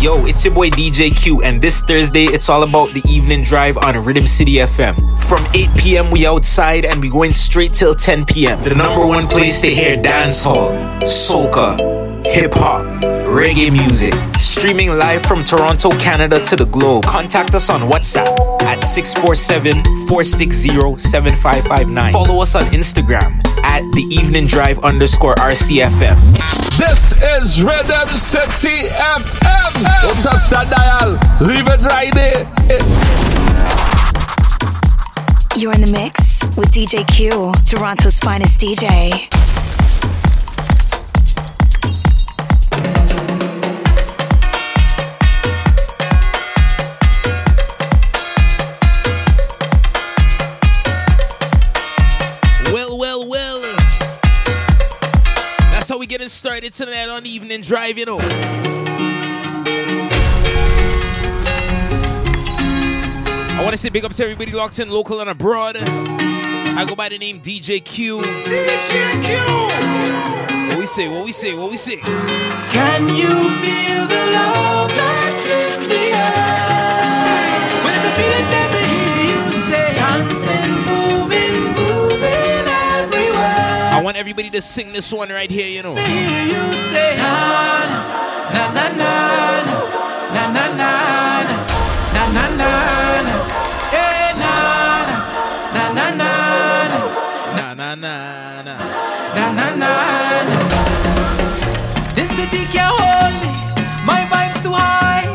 Yo, it's your boy DJ Cue, and this Thursday it's all about the evening drive on Rhythm City FM. From 8 p.m. we outside and we going straight till 10 p.m. The number one place to hear dancehall, soca, hip hop, reggae music. Streaming live from Toronto, Canada to the globe. Contact us on WhatsApp at 647-460-7559. Follow us on Instagram at the evening drive underscore RCFM. This is Rhythm City FM. Don't touch that dial. Leave it right there. You're in the mix with DJ Cue, Toronto's finest DJ. Getting started tonight on Evening Drive, you know. I want to say big up to everybody locked in, local and abroad. I go by the name DJ Cue. DJ Cue! What we say, what we say, what we say? Can you feel the love that's in the air? Want everybody to sing this one right here, you know. Hear you say, na na na na na na na na na na na eh na na na na na na na na na na na This city can't hold me, my vibe's too high,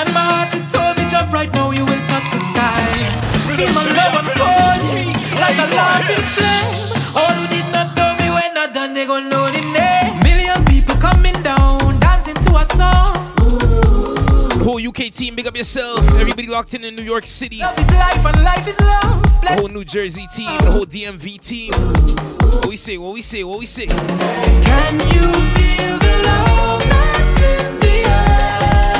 and my heart it told me jump right now you will touch the sky. Feel my love unfolding like a laughing flame. All who they gon' know the name. Million people coming down, dancing to a song. Whole UK team, big up yourself. Everybody locked in in New York City. Love is life and life is love. The whole New Jersey team, the whole DMV team. What we say, what we say, what we say. Can you feel the love that's in the air?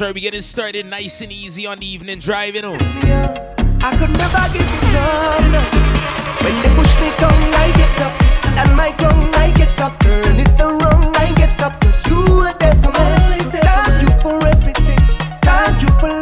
Right, we getting started nice and easy on the evening drive, you oh. know. I could never give it up. No. When they push me down, I get up. And my ground, I get up. Turn it around, I get up. Cause you are there for me. Thank you for everything. Thank you for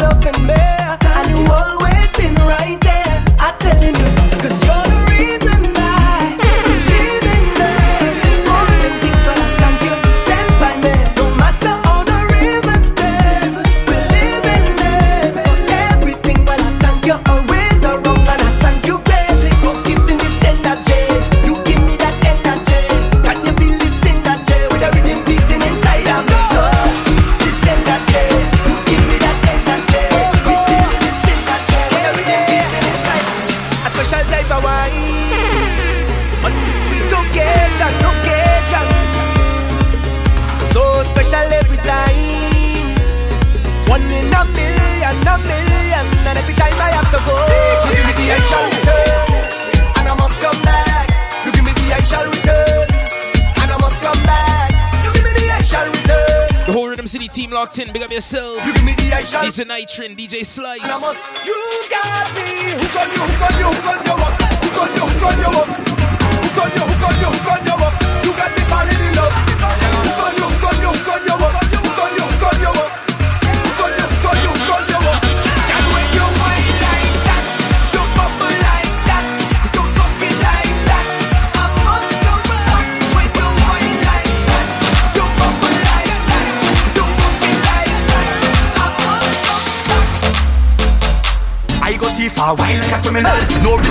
You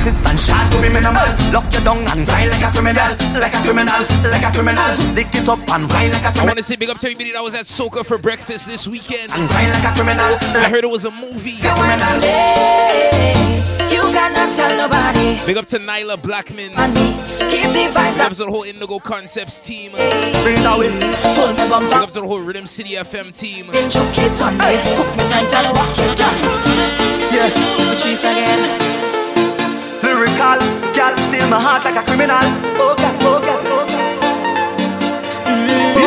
No resistance, shot to be minimal. Lock you down and grind like a criminal, like a criminal, like a criminal. Stick it up and wine like a I criminal. want to say big up to everybody that was at Soca for breakfast this weekend. And grind like a criminal, I heard it was a movie. criminal. You cannot tell nobody Big up to Nailah Blackman. on me. Keep the vibes Big up. up to the whole Indigo Concepts team. Bring it away. Hold me bumper. Big up to the whole Rhythm City FM team. Then choke it on me. Hook me tight and walk it on. Yeah. Patrice again. Lyrical, girl, steal my heart like a criminal. Oh God, oh God, oh, mm.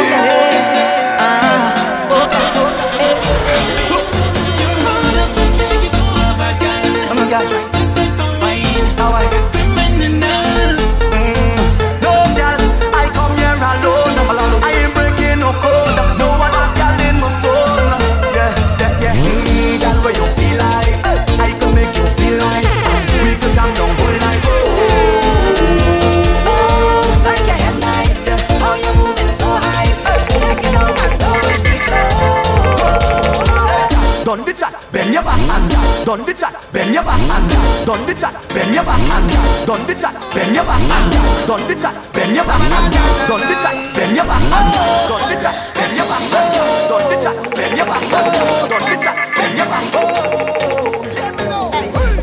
Bend your back and down. Done the chat, bend your back and down. Done the chat, bend your back and down. Done the chat, bend your back and down. Done the chat, bend your back and down. Done the chat, bend your back and down. Done the chat, bend your back and down. Done the chat, bend your back. Let me know.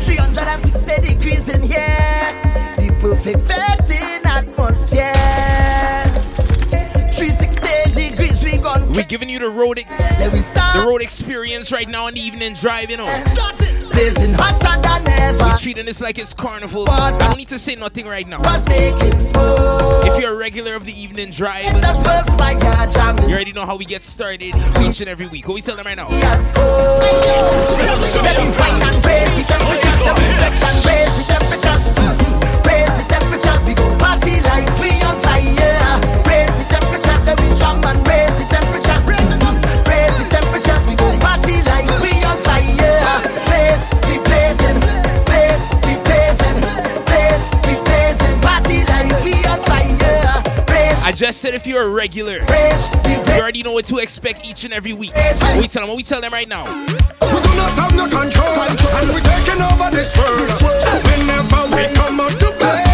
360 degrees in here. The perfect vetting atmosphere. 360 degrees, we gone. We're giving you the road, Let we start. the road experience right now on the evening drive, you know. Blazing hotter than ever. We're treating this like it's carnival. I don't need to say nothing right now. Was making smoke. If you're a regular of the evening drive, That's first by you already know how we get started each and every week. What we tell them right now? Yes, go. Let them find and raise the temperature. Let them flex and raise the temperature. Raise the temperature. We go party like we on just said if you're a regular, we you already know what to expect each and every week. What we tell them? What we tell them right now? We do not have no control, and we're taking over this world. Whenever we come out to play,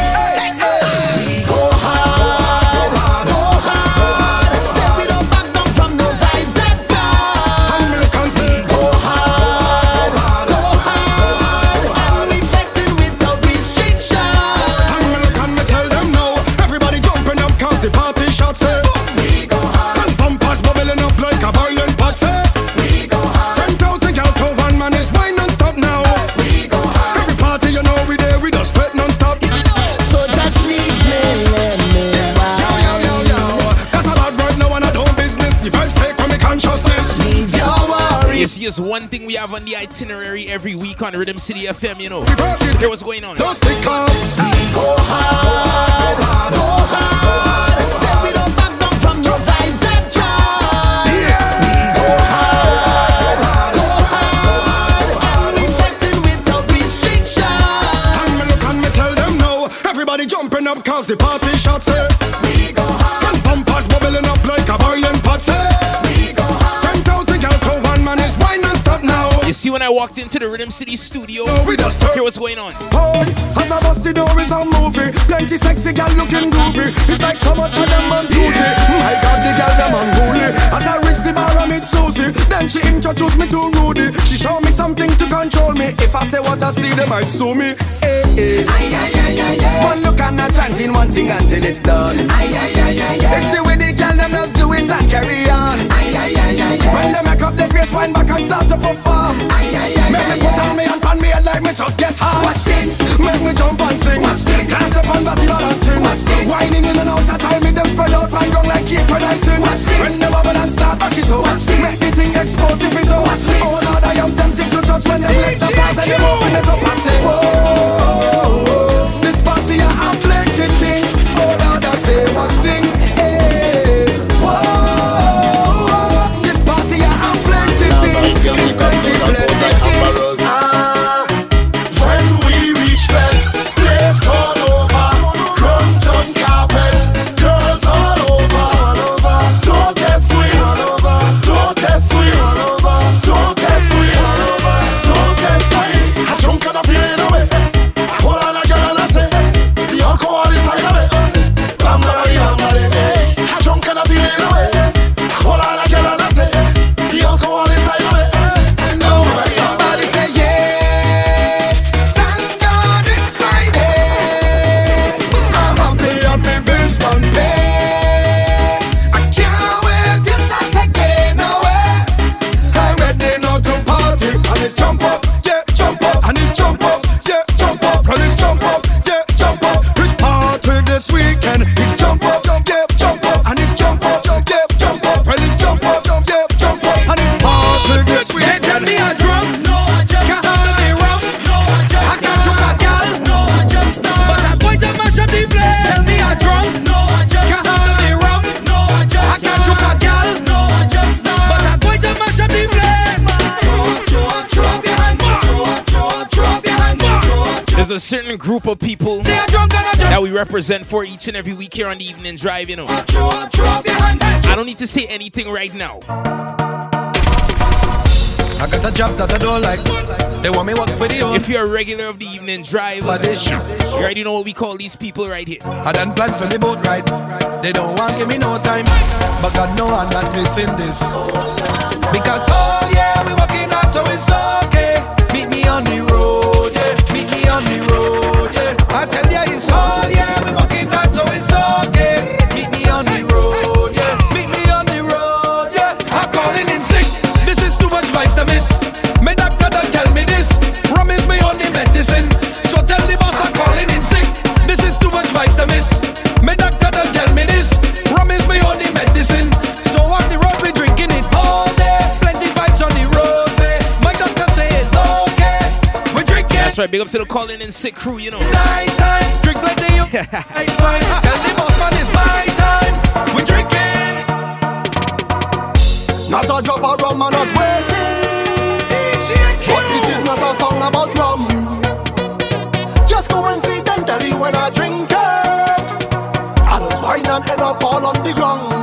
on the itinerary every week on Rhythm City FM, you know. Reverse. Hear what's going on. Don't stick cause We go hard, go hard. Say we don't back down from no vibes at all. We go hard, go hard. And we fighting without restriction. And me look and me tell them now Everybody jumping up cause the party shots say see, when I walked into the Rhythm City studio, No, we just turn. hear what's going on. Hold, as I bust the door is a movie. Plenty sexy gal looking groovy. It's like so much of them on Tuesday My God, the gal them unruly As I reach the bar I meet Susie. Then she introduced me to Rudy. She showed me something to control me. If I say what I see, they might sue me. Hey, hey. One look and a chance in one thing until it's done. It's the way the gal them just do it and carry on When they make up their face, wind back and start to perform Make me put on me and pan me head like me just get hard Watch this. Make me jump and sing. Watch this. Can't step on body balancing. Watch this. Whining in and out of time Me them spread out and gong like keep producing Watch this. When the bubble and start back it up. Watch this. Make the thing explode if it out Watch this. Oh Lord I am tempted to touch when them legs apart And them open it up and say Whoa certain group of people that we represent for each and every week here on the evening driving you know. I don't need to say anything right now. I got a job that I don't like. They want me work for the. If you're a regular of the evening drive, you already know what we call these people right here. I done plan for the boat ride. They don't want give me no time. But God know I'm not missing this. Because oh yeah, we working hard so it's okay. Meet me on the road, yeah. Meet me on the road. I tell you it's all yeah. That's right, big up to the calling and sick crew, you know. Night time, drink like they up. Night time, tell them off, man, it's my time. we drinking. Not a drop of rum, I'm not wasting. But this is not a song about rum. Just go and see them tell you when I drink it. I just wine and end up all on the ground.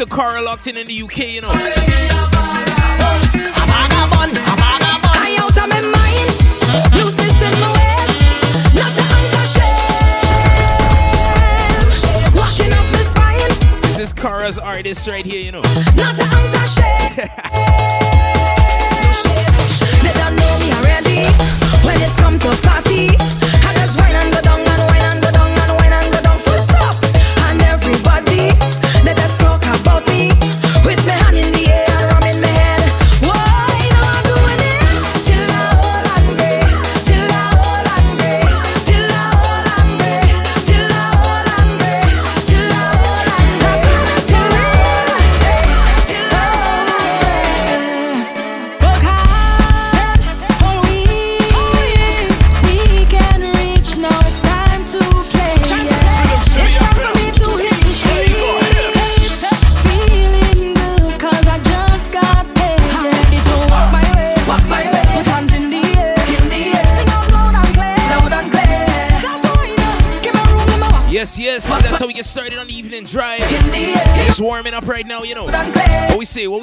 to Carl Lockton in the UK, you know. This is Carl's artist right here, you know. Not to answer shame.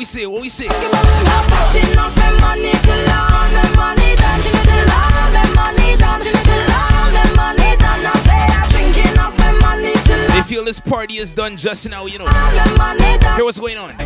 say? What we say? They feel this party is done just now, you know. Hear what's going on.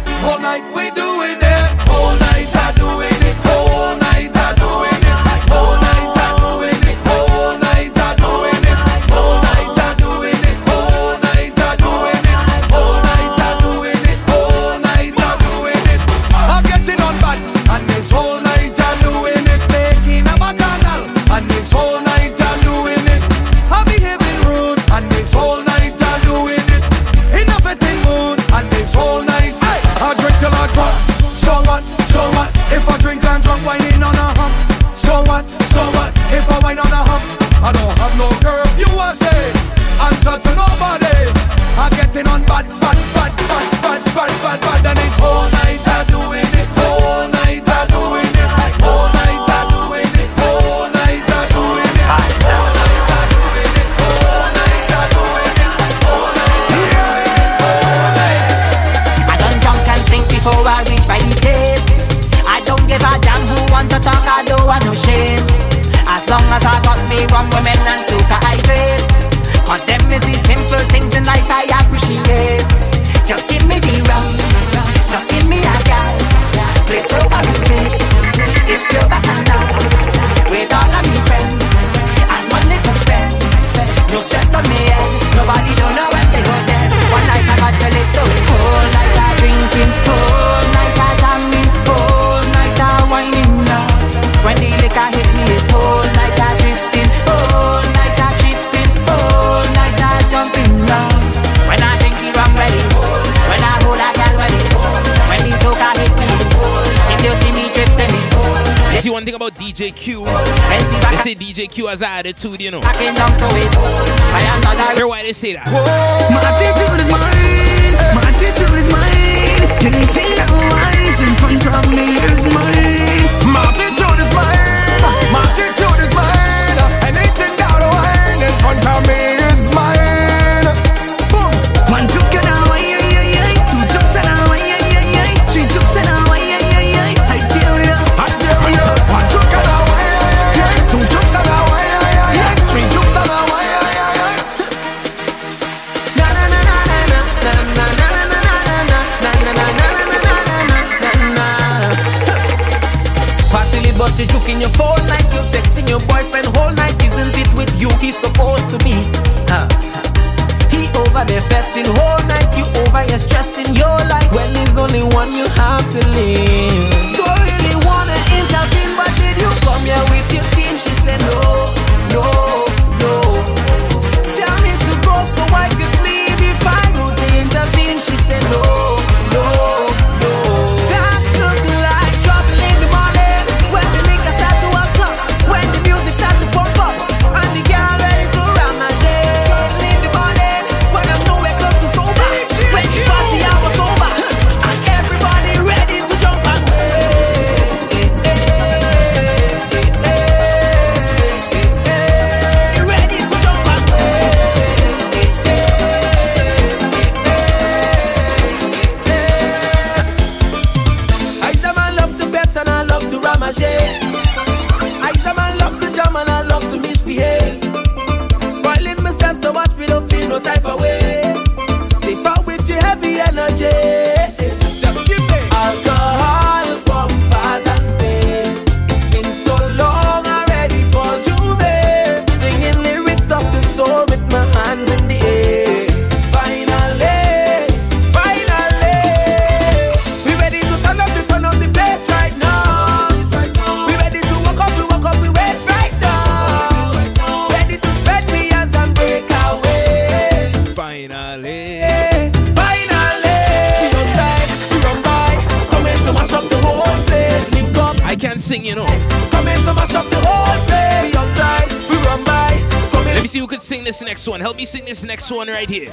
One right here.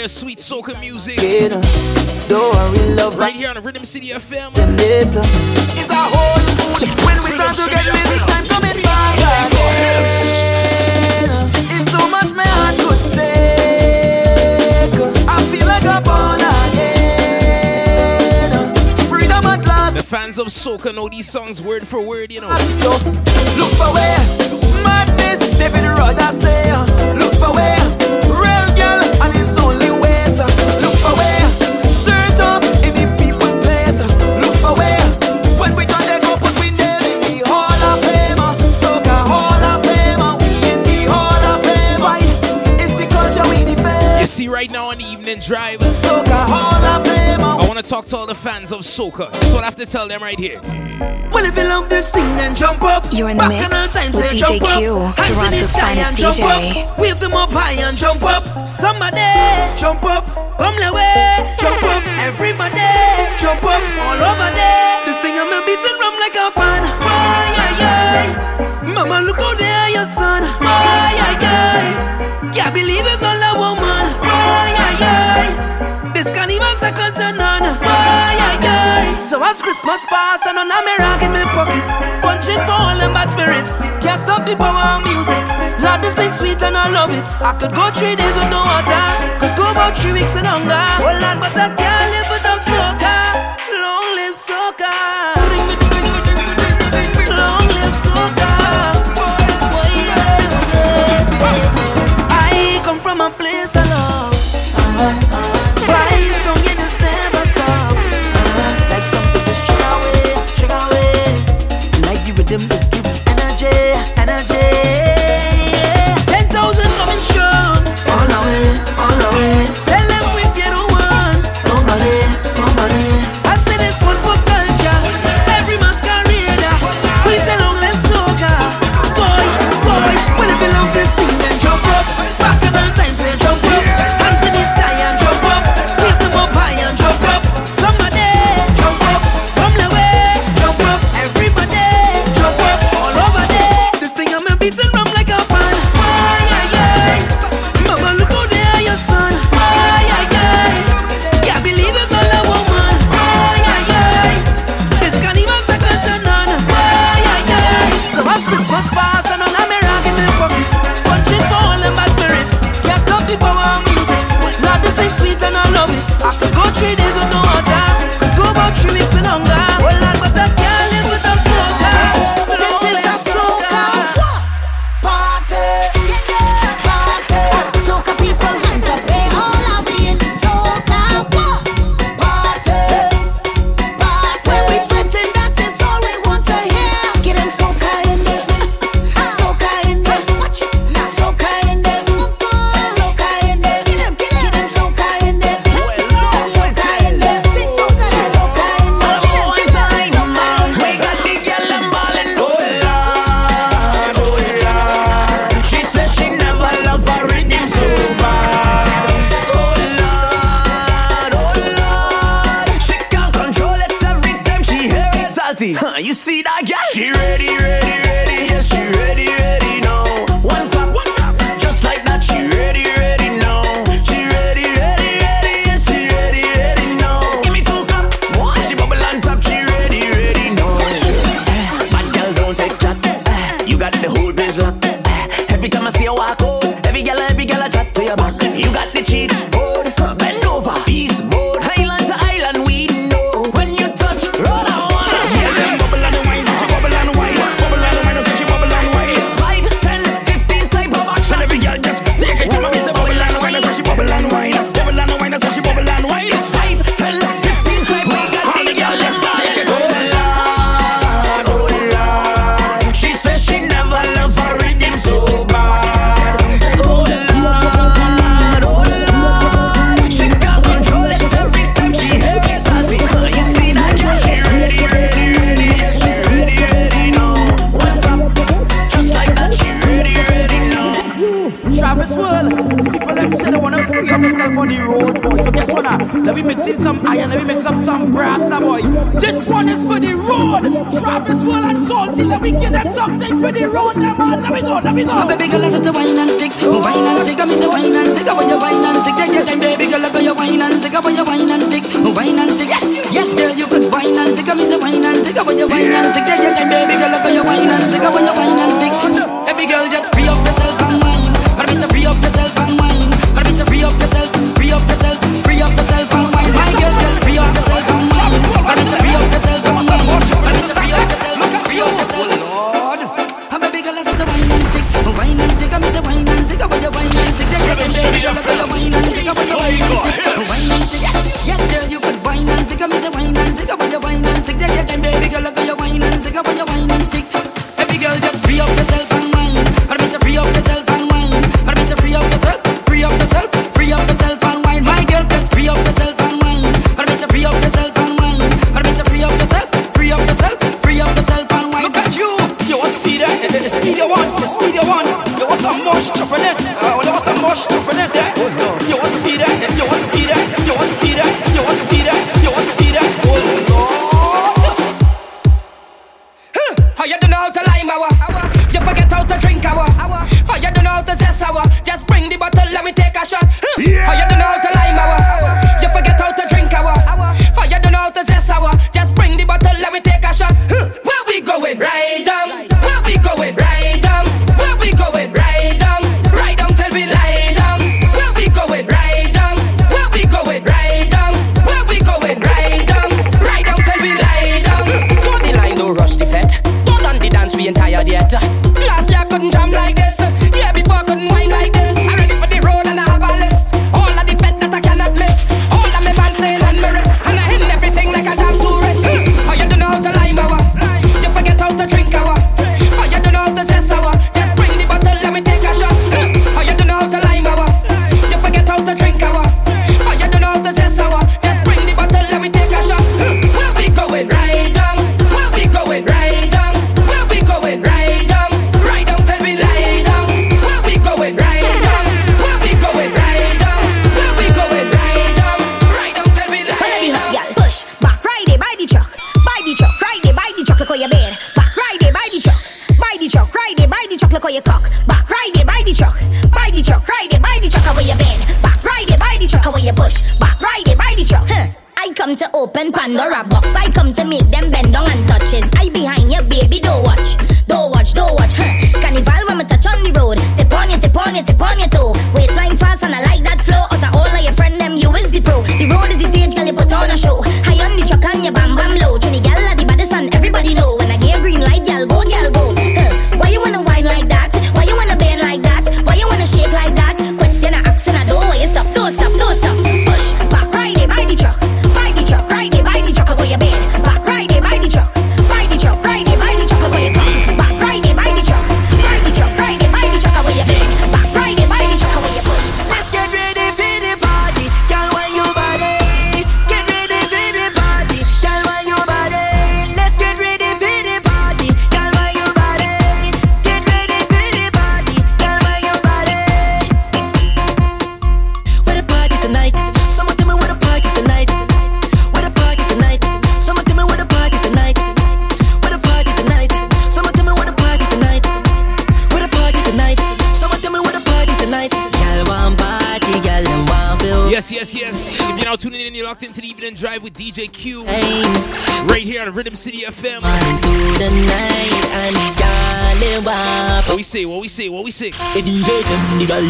their sweet soca music. Right here on the Rhythm City FM. It's a whole mood when we start to get busy. Time coming back again. It's so much my heart could take. I feel like I'm born again. Freedom at last. The fans of soca know these songs word for word, you know. So look for where. talk to all the fans of soca. So I have to tell them right here. Well, if you love this thing, then jump up. You're in the Back mix time, with eh, DJ Cue, Toronto's finest DJ. Up. Wave them up high and jump up. Somebody jump up. Come the way. Jump up. Everybody jump up. All over there. This thing I'm beating rum like a pan. Oh, yeah, yeah. Mama, look out there, your son. Oh, yeah, yeah. Can't believe it's all a woman. Oh, yeah, yeah. This carnival's a continent. So as Christmas pass and on me rock in my pocket. Punching for all them bad spirits. Can't stop the power of music. Love this thing sweet and I love it. I could go three days with no water. Could go about three weeks and hunger. Oh lot but I can't live without soca lonely soca Something for the road, man. Let me go, let me go. My baby girl, I said to wine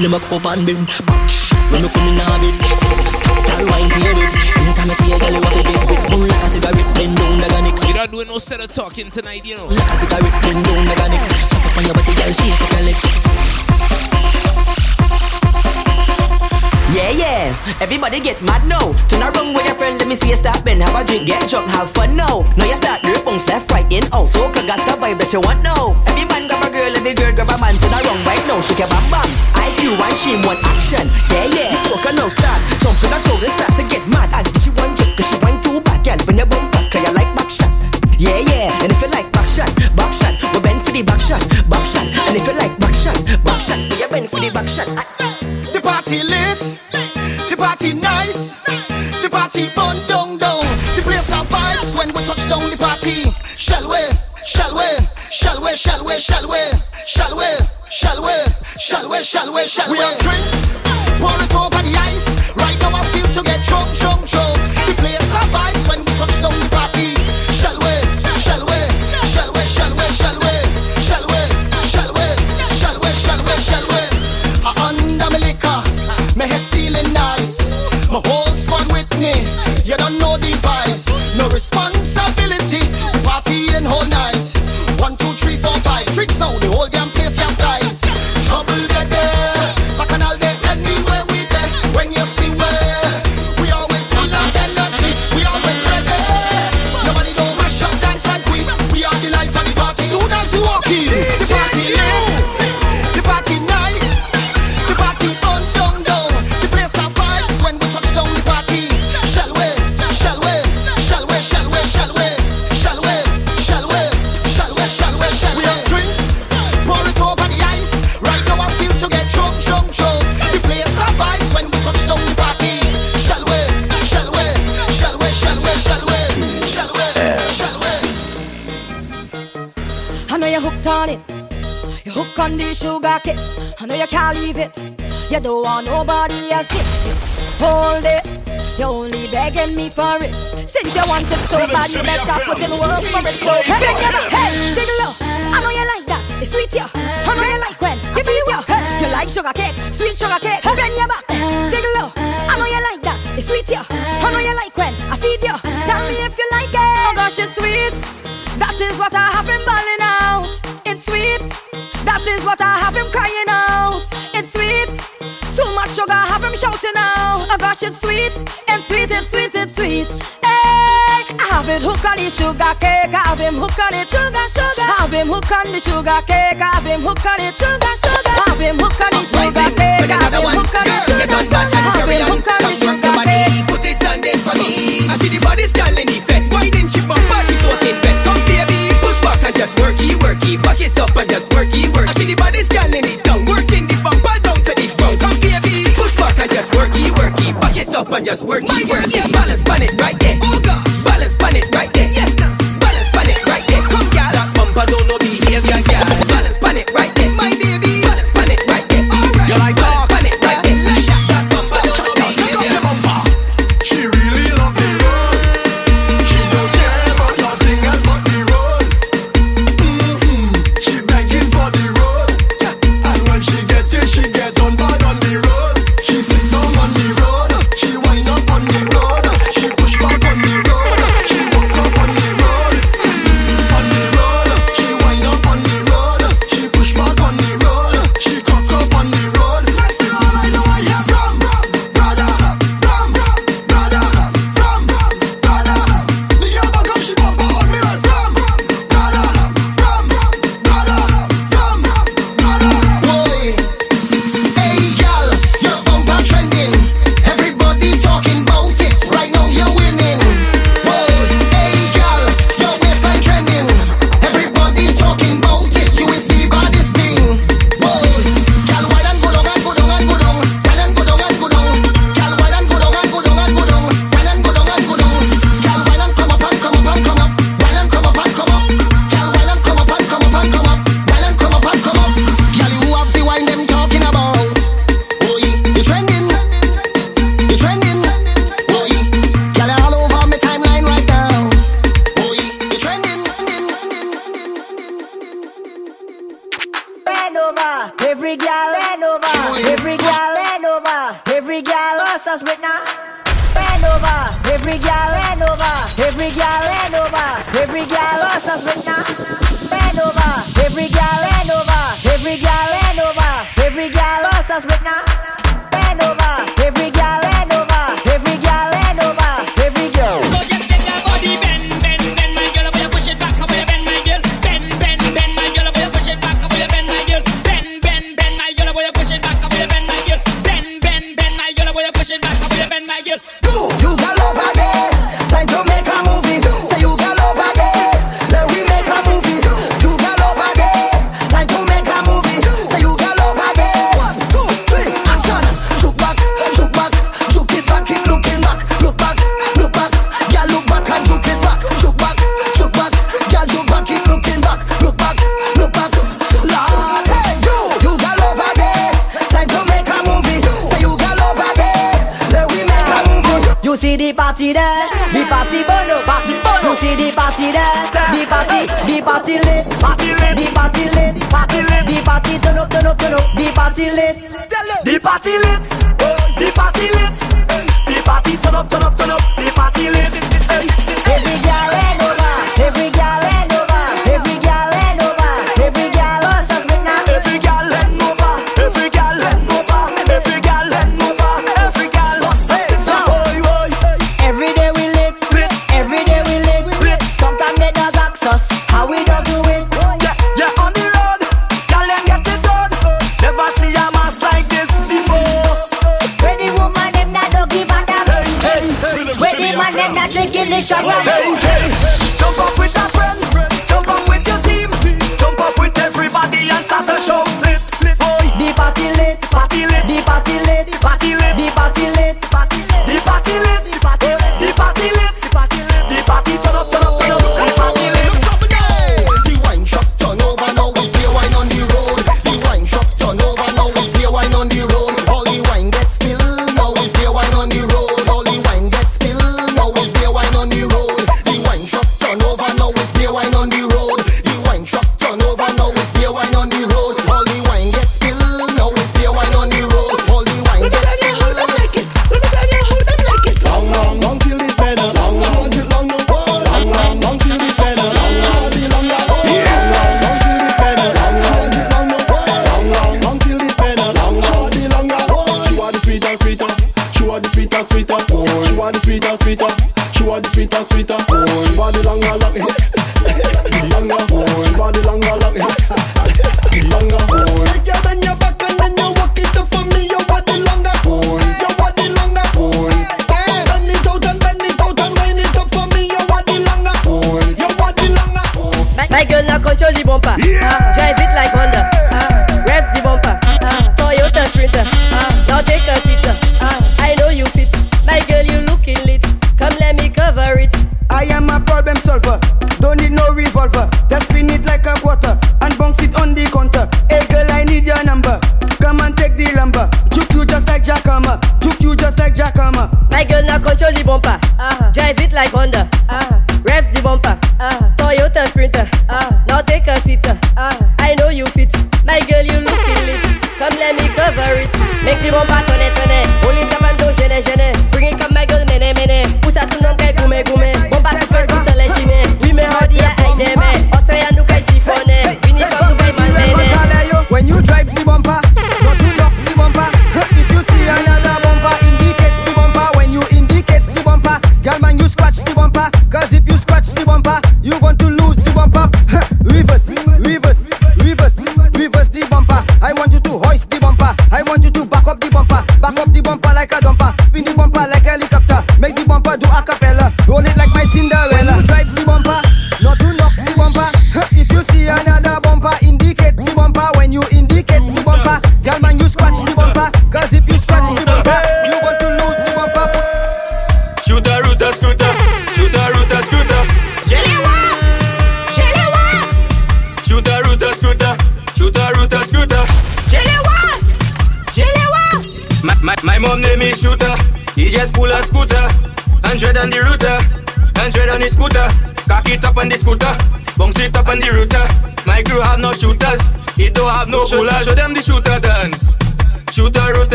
Pull them up up and bend When you come in a bit Girl wine to your bit bed Anytime I see a girl you have to get with. Move like a cigarette Bend down like an X You not doing no set of talking tonight you know. Like a cigarette Bend down like an X Chop up on your body girl Shake it like Yeah, yeah, everybody get mad now. Turn around with your friend, let me see you stop and have a drink, get drunk, have fun now. Now you start your punk left, right, in, out. So, got a vibe that you want now. Every man got Every girl grab a man to the wrong right now. She can bam bam. IQ and she want action. Yeah yeah. You fucker now start jumping the crowd and start to get mad. And she want jerk cause she want too bad. and when you bump back cause you like back shot. Yeah yeah. And if you like back shot, back shot, we bend for the back shot, back shot. And if you like back shot, back shot, we bend for the back shot. Ah, ah. The party lit. The party nice. The party bun down down. The place are vibes when we touch down the party. Shall we? Shall we? shall we, shall we, shall we, shall we, shall we, shall we, shall we. We have drinks. You hook on the sugar cake, I know you can't leave it. You don't want nobody else to hold it. You're only begging me for it. Since you want it so bad, you better put in work for it. So hey, bring. Hey, jiggle up. I know you like that. It's sweet, yeah. I know you like when I feel you. Hey, you like sugar cake, sweet sugar cake. Hey, bring your back. Jiggle up. I know you like that. It's sweet, yeah. I know you like when I feed you. Tell me if you like it. Oh gosh, it's sweet. That is what I have been balling. shouting now. Oh got it sweet and sweet and sweet and sweet. Hey, I have it hooked on the sugar cake. I have him hooked on it, sugar, sugar. I have him hooked on the sugar cake. I have him hooked on it, sugar, sugar. I have him hooked on it. up just work. My work Yeah, balance, balance, right?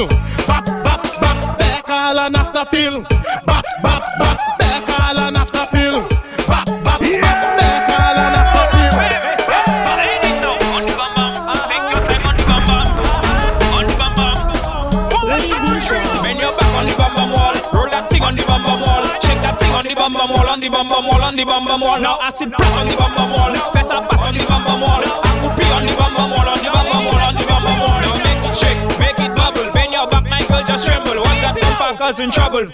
pil. Bap, bap, bap, beca ela nas tapil. in trouble.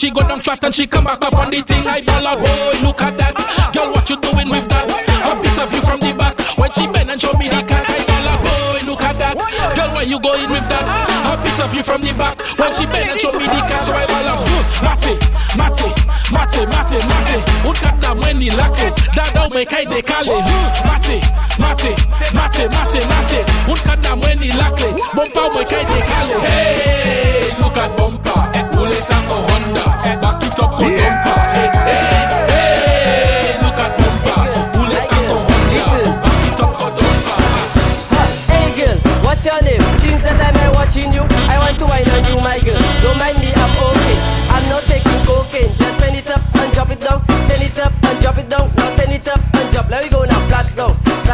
She go down flat and she come back up on the thing. I fall out, boy, look at that. Girl, what you doing with that? A piece of you from the back. When she bend and show me the cat, I fall out, boy, look at that. Girl, where you going with that? A piece of you from the back. When she bend and show me the cat, so I fall out. Mate, mate, mate, mate, mate. Ukata mweni lako, dada umekai dekale. Mate, mate, mate, mate, mate. Ukata mweni lako, bompa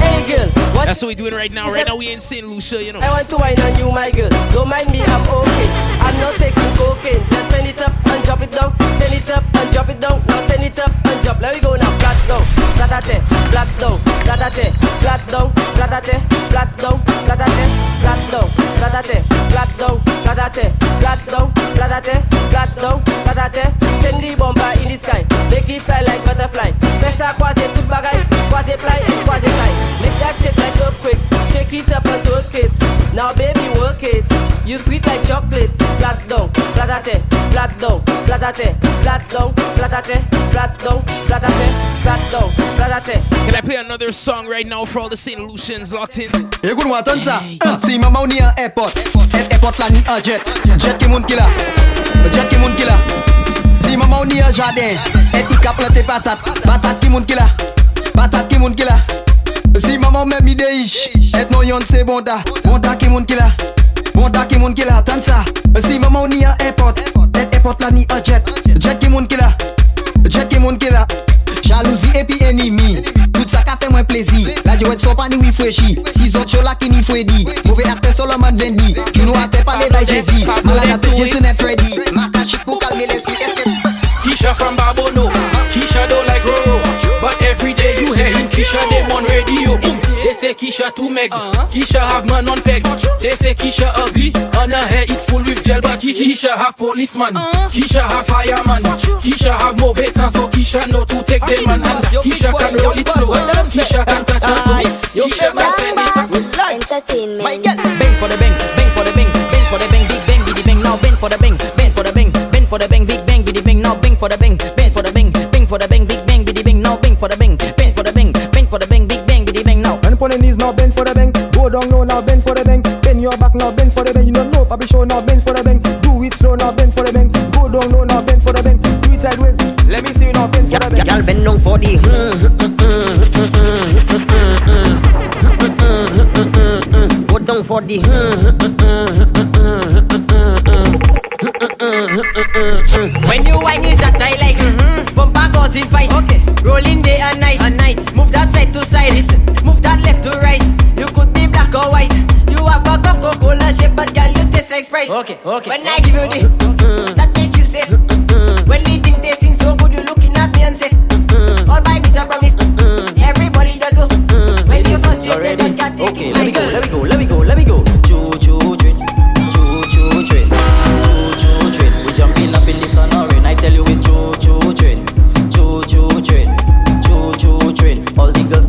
Hey girl, what? That's what we're doing right now. Right now we in St. Lucia, you know. I want to wine on you, my girl. Don't mind me, I'm okay. I'm not taking cocaine. Just send it up and drop it down. Send it up and drop it down. Now send it up and drop. Let me go now. Flat down, flatate, flat down, flatate, flat down, flatate, flat down, flatate, flat down, flatate, flat down, flatate, flat down, flatate, flat down, flatate. Send the bumper in the sky. Make it fly like butterfly. Best I quasi tout bagay Quasi fly and quasi fly. Make that shit like earthquake. Shake it up and twerk it. Now baby work it. You sweet like chocolate. Flat down, flat at Flat down, flat at Flat down, flat at Flat down, flat at Flat down, flat at Can I play another song right now for all the St. Lucians locked in? E goun watan sa Si mama ou ni an airport. An airport la ni an jet. Jet ki moun killer. Jet ki moun killer. Si maman on y a jardin, Et il cap planter patate, patate qui monte qui patate qui monte qui. Si maman même idée Et non yon c'est bon da, bon da qui monte qui là, bon da qui monte qui. Attends ça. Si maman on y a airport, Et airport là ni un jet, jet qui monte qui jet qui monte qui. Jalousie et puis ennemi Tout ça qu'a fait moins plaisir La diouette sont pas ni oui fraîchi Si autres choses là qui ni freddy Mauvais acteur Solomon Vendi Tu nous as pas les bails Jésus Malade à Jason et Freddy Marca chic pour calmer from Babono. Keisha don't like Roro. But every day you hear him, Keisha them on radio. They say Keisha too meg. Uh-huh. Keisha have man on peg. They say Keisha ugly. On her hair it full with gel. But Ke- Keisha have policeman. Uh-huh. Keisha have fireman. Keisha have movetan. So Keisha know to take them man. And Keisha can roll it slow. Keisha can touch her toes. Keisha can send it up. Entertainment. My girl, bang for the bang, bang for the bang, bang for the bang, big bang, biddy bang. Now bang for the bang, bang for the bang, bang for the bang, big for the bing, bing for the bing, bing for the bing, big bang, biddy bing, now bing for the bing, bing for the bing, bing for the bing, big bang, biddy bing, now. And upon the knees now bend for the bang, go down low now bend for the bang, bend your back now bend for the bang, you know no probably show now bend for the bang, do it slow now bend for the bang, go down low now bend for the bang, do it sideways. Let me see you now bend for the bang. Y'all bend down for the. hmm. down for the. Mm-hmm, mm-hmm, mm-hmm. When you whine is a I like? Mm-hmm. Bumper goes in fight. Okay. Rolling day and night. And night. Move that side to side. Listen. Move that left to right. You could be black or white. You have a Coca-Cola shape But girl you taste like Sprite. Okay okay. When I give you the That make you say When the thing tasting so good You looking at me and say All by Mr. Promise. Everybody does go When you frustrated Don't take Okay, let me go, let me go, let me go, let me go.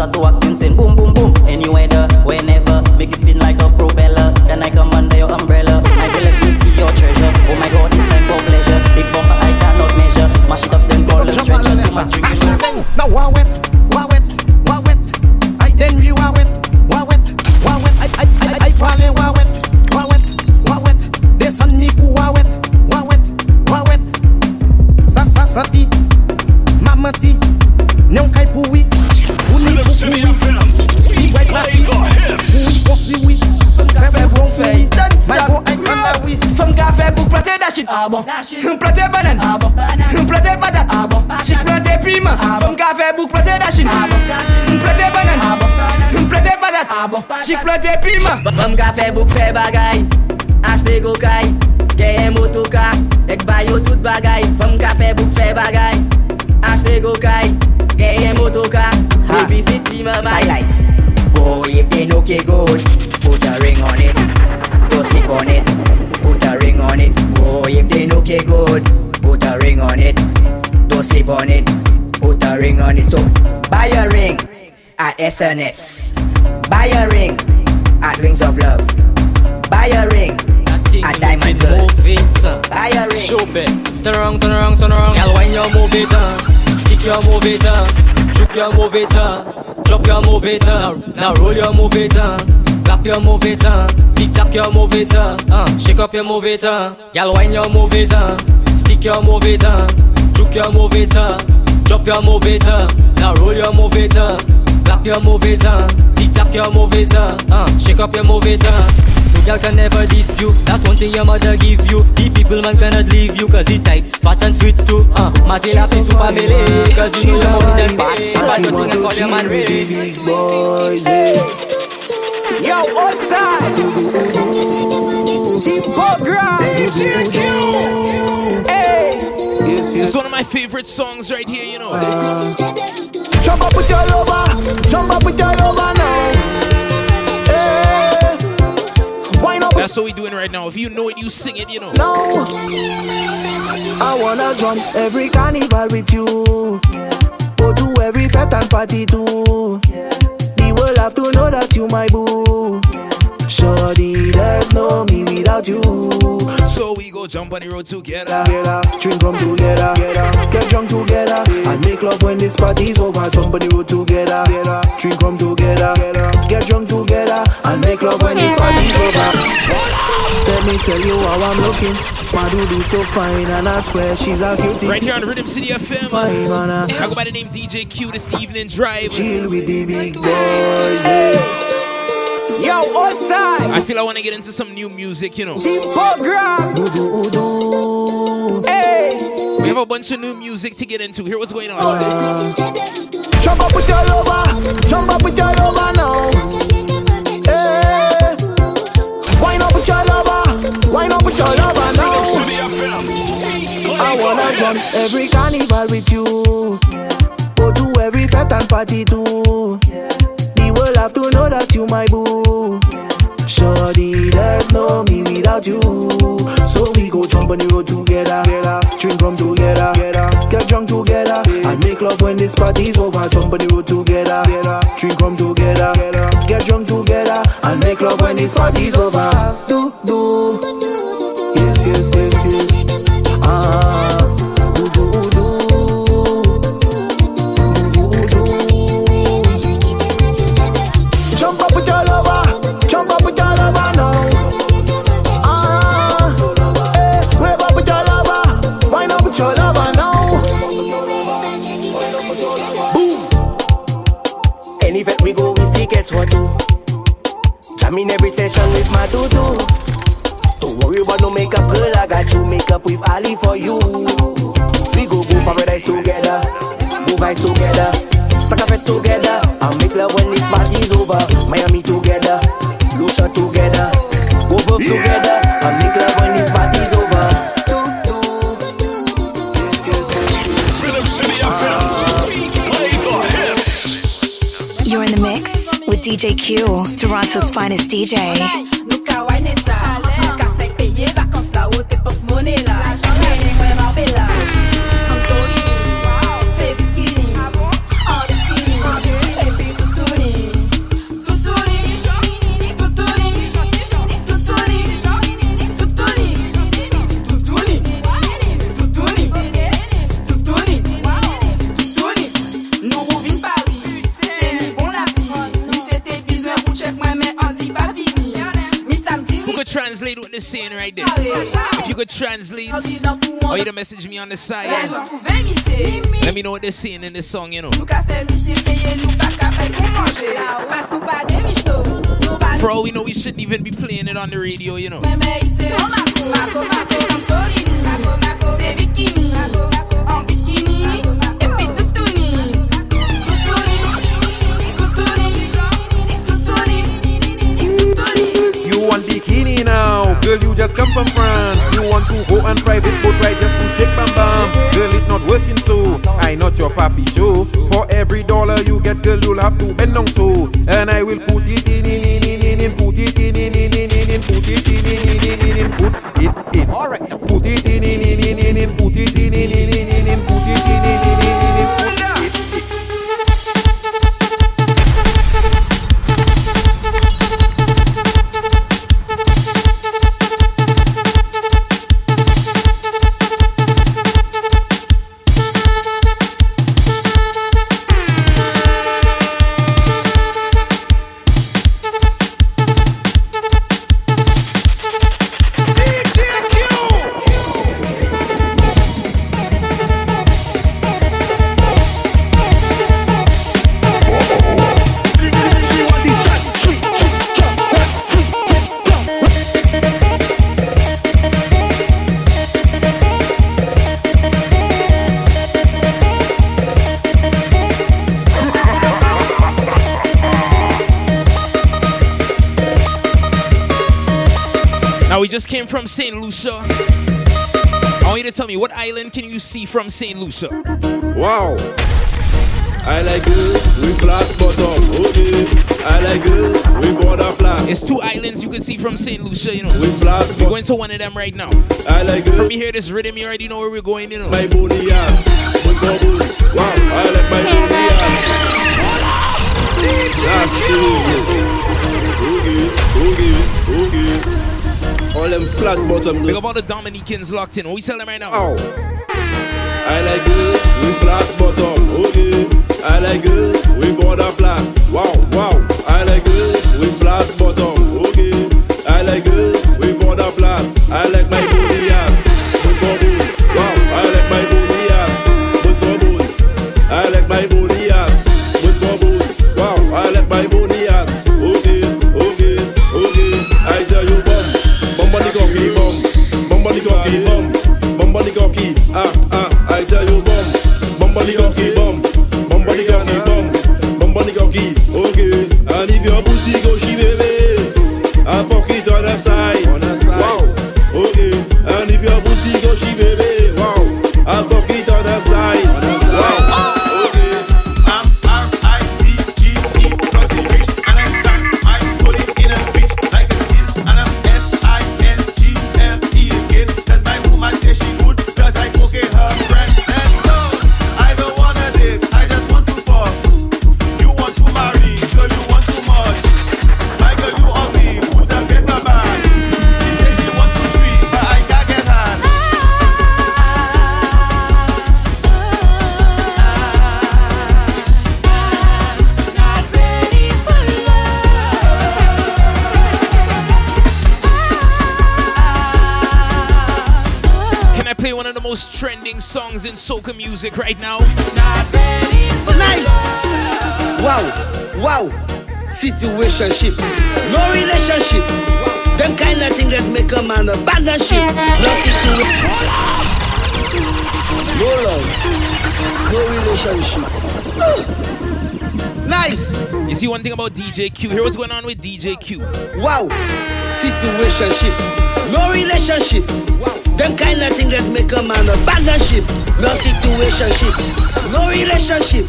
Sasa tu acting saying boom boom boom plante pima Fom ka fe bouk fe bagay Achte gokay Keye motoka Ek bayo tout bagay. Fom ka fe bouk fe bagay Achte gokay Keye motoka Baby sit mamay Boy if they know ke good Put a ring on it. Go sleep on it. Put a ring on it. Boy if they know ke good Put a ring on it. Don't sleep on it. Put a ring on it. So buy a ring. At SNS. Buy a ring at Wings of Love. Buy a ring at Diamond Girl. Move it, uh. Buy a ring. Show bet. Turn around, turn around, turn around. Girl, when you move it, uh. stick your move it, uh. juke your move it, uh. drop your move it, uh. now roll your move it, uh. clap your move it, uh. tick tock your move it, uh. uh. shake up your move it, uh. girl, when you move it, uh. stick your move it, uh. juke your move it, uh. drop your move it, uh. now roll your move it, uh. clap your move it, uh. Tick tock your move it, uh. uh. shake up your move it, uh. No girl can never diss you. That's one thing your mother give you. The people man cannot leave you cause it tight, fat and sweet too. Uh, Marty la fi super melee cause you know you more than me. But you think and call your man Ray. Big boys, yeah. Yo, outside. Zipogra. DJ Cue. Hey. It's one of my favorite songs right here, you know. Jump up with your lover. Jump up with your lover That's what we doing right now. If you know it, you sing it, you know. No. I wanna jump every carnival with you. Go to every fete and party too. The world have to know that you my boo. Shorty, there's no me without you. So we go jump on the road together. Together, drink rum together, get drunk together, and make love when this party's over. Jump on the road together, drink rum together, get drunk together, and make love when this party's over. Let me tell you how I'm looking. My do so fine, and I swear she's a cutie. Right here on Rhythm City FM. Fine, man, I go by the name DJ Cue this evening drive. Chill with the big boys. yeah. Yo, outside. I feel I want to get into some new music, you know. Hey. We have a bunch of new music to get into. Here what's going on. Jump up with your lover. Jump up with your lover now. Hey. Wine up with your lover. Wine up with your lover now. I wanna jump every carnival with you. Go to every fete and party too. World have to know that you my boo. Shorty, there's no me without you. So we go jump on the road together, drink rum together, get drunk together, and make love when this party's over. Jump on the road together, drink rum together, get drunk together, and make love when this party's over. Finest DJ. message me on the side. Let me know what they're saying in this song, you know. Bro, we know we shouldn't even be playing it on the radio, you know. You want bikini now, girl? You just come from France. You want to go on private boat ride? Just not working so. I not your papi show. For every dollar you get, girl, you'll have to bend down so. And I will put it in, you tell me what island can you see from St. Lucia? Wow. I like it with flat bottom. Okay. I like it with border flat. It's two islands you can see from St. Lucia, you know. With flat We're going to one of them right now. I like it. From you hear this rhythm, you already know where we're going, you know. My bony ass. With bubble. Wow. I like my bony ass. That's cool. Okay. Okay. Okay. All them flat bottom. Think about the Dominicans locked in. We tell them right now? Ow. I like it with flat bottom. Okay. I like it with border flat. Wow, wow. I like it with flat bottom. Okay. I like it with border flat. I like my booty ass soca music right now? Nice. Wow, wow. Situationship, no relationship. Them kind of thing that make a man abandon ship. No situation. No love, no relationship. Nice. You see one thing about DJ Cue. Here what's going on with DJ Cue. Wow. Situationship, no relationship. Them kind of thing that make a man abandon ship. No situationship, no relationship.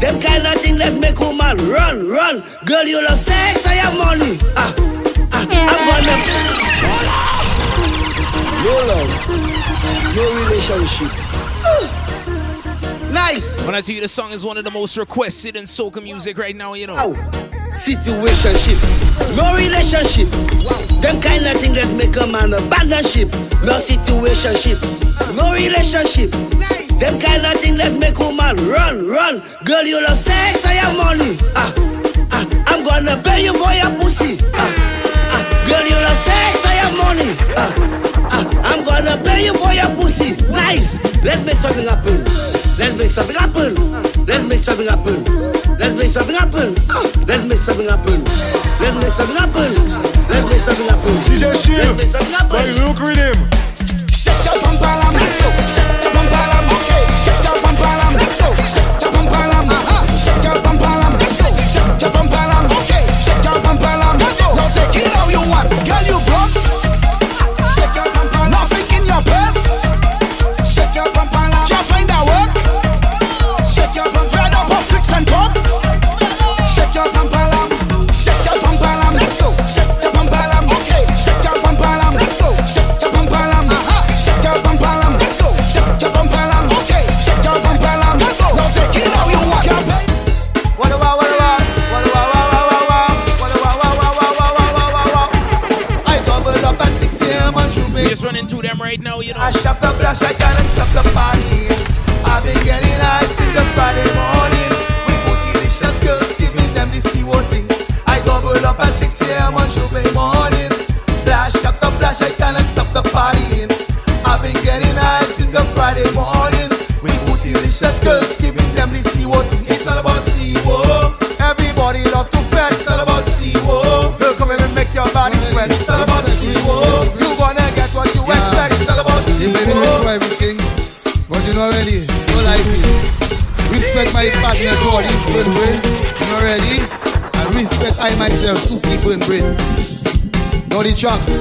Them kind of thing that make a man run, run. Girl, you love sex, I have money. Ah, ah, I'm gonna. No love, no relationship. Nice. When I tell you the song is one of the most requested in soca music right now, you know. Situationship, no relationship. Them kind of thing that make a man abandon ship. No situationship, no relationship. Them kind of thing that make a man run, run. Girl, you love sex, I have money. Ah, ah, I'm gonna pay you for your pussy. Ah, ah, girl, you love sex, I have money. Ah, ah, I'm gonna pay you for your pussy. Nice. Let's make something happen. Let's make something happen. Let's make something happen. Let's make something happen. Ah, Let's make something happen. Let's make something happen. Let's make something happen. DJ Shiv, Let's make something happen. by Luke Rhythm. Know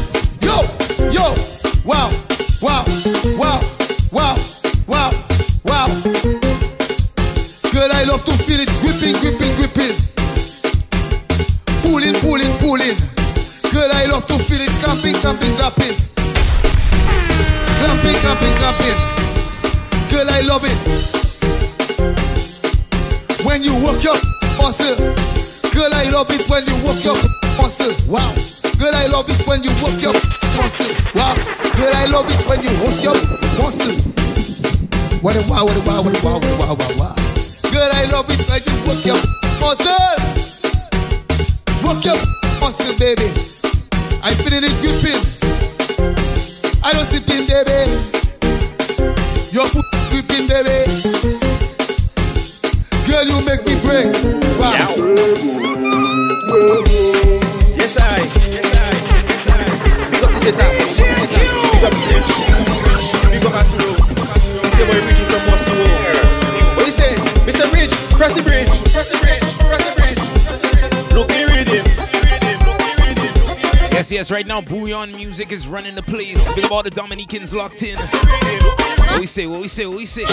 Dominicans locked in. What we say, what we say, what we say?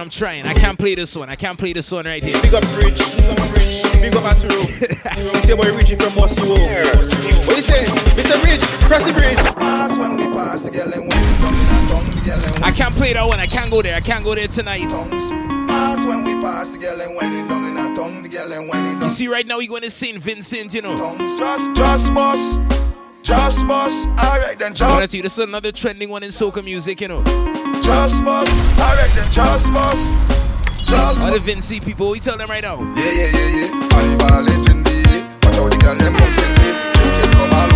I'm trying, I'm trying. I can't play this one. I can't play this one right here. Big up Rich. Big up Rich. Big up Aturo. you say boy Richie from Wasuo. What you say? Mr. Rich, press the bridge. pass when we pass the girl and when we come in and down the girl and I can't play that one. I can't go there. I can't go there tonight. pass when we pass the girl and when it down in a tongue the girl and when it You see, right now we're going to St. Vincent, you know. Just, just boss. Just boss. Alright then, I just, want to see this is another trending one in soca music, you know. Just boss. Alright then, just boss. Just All the. Vincy people, we tell them right now. Yeah, yeah, yeah, yeah. Carnival is in the Watch how the girl them bounce in the Drinking rum all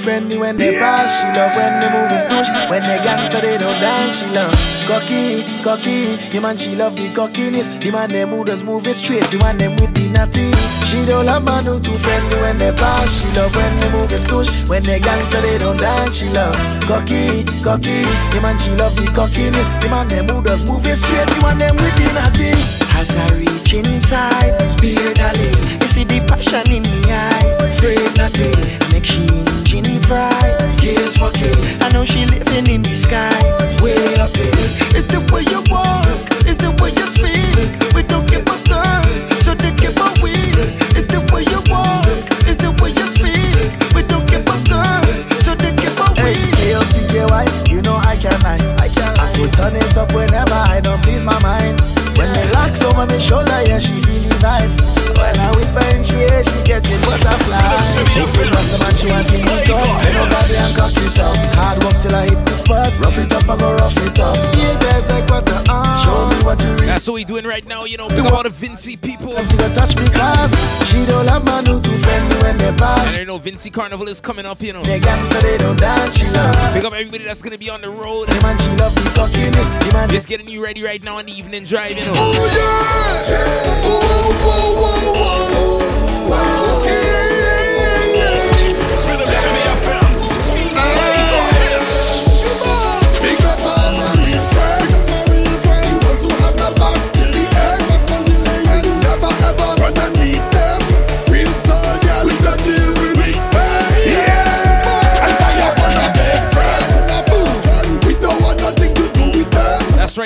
friendly when they pass. She love when they move in stoosh. When they gangster they don't dance. She love cocky, cocky. The man she love the cockiness. The man them who does move it straight. The one them with the natty. She don't love man who too friendly when they pass. She love when they move in stoosh. When they gangster they don't dance. She love cocky, cocky. The man she love the cockiness. The man them who does move it straight. The one them with the natty. As I reach inside, beer darling, see the passion in me eye. Afraid nothing, make she engine fry. Gears working, I know she living in the sky. Way up there, it's the way you walk, it's the way you speak. We don't give a girl, so they give a weed. It's the way you walk, it's the way you speak. We don't give a girl, so they give a weed. Hey, ALCKY, you know I can I, I can lie. I could turn it up whenever I don't please my mind. When me relax over my shoulder, yeah, she feel the vibe. When I whisper in she ear, she getting butterfly. If you rock the man, she want to meet up. Bend over and cock it up. Hard work till I hit the spot. Rough it up, I go rough it up. Yeah, there's like what the arm. Show me what you read. That's what we doing right now, you know. Do all the Vincy people. Come to go touch me cause she don't love man who too friendly when they pass. I know Vincy Carnival is coming up, you know. They gangsta, they don't dance, she love. Pick up everybody that's gonna be on the road. Yeah, man, she love the cockiness. Yeah, man, just getting you ready right now in the evening drive. Rhythm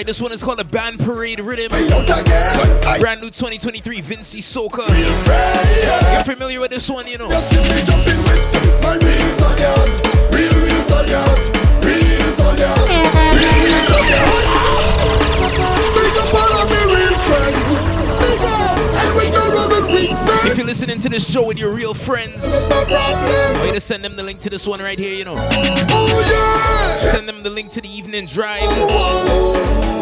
right, this one is called a Band Parade Rhythm. Brand new 2023 Vincy Soca. You're familiar with this one, you know. It's my real soldiers, real real soldiers, real soldiers, real real soldiers. Big up all me real friends, and we don't with friends. If you're listening to this show with your real friends, way to send them the link to this one right here, you know. Oh, send them the link to the evening drive. Oh, oh,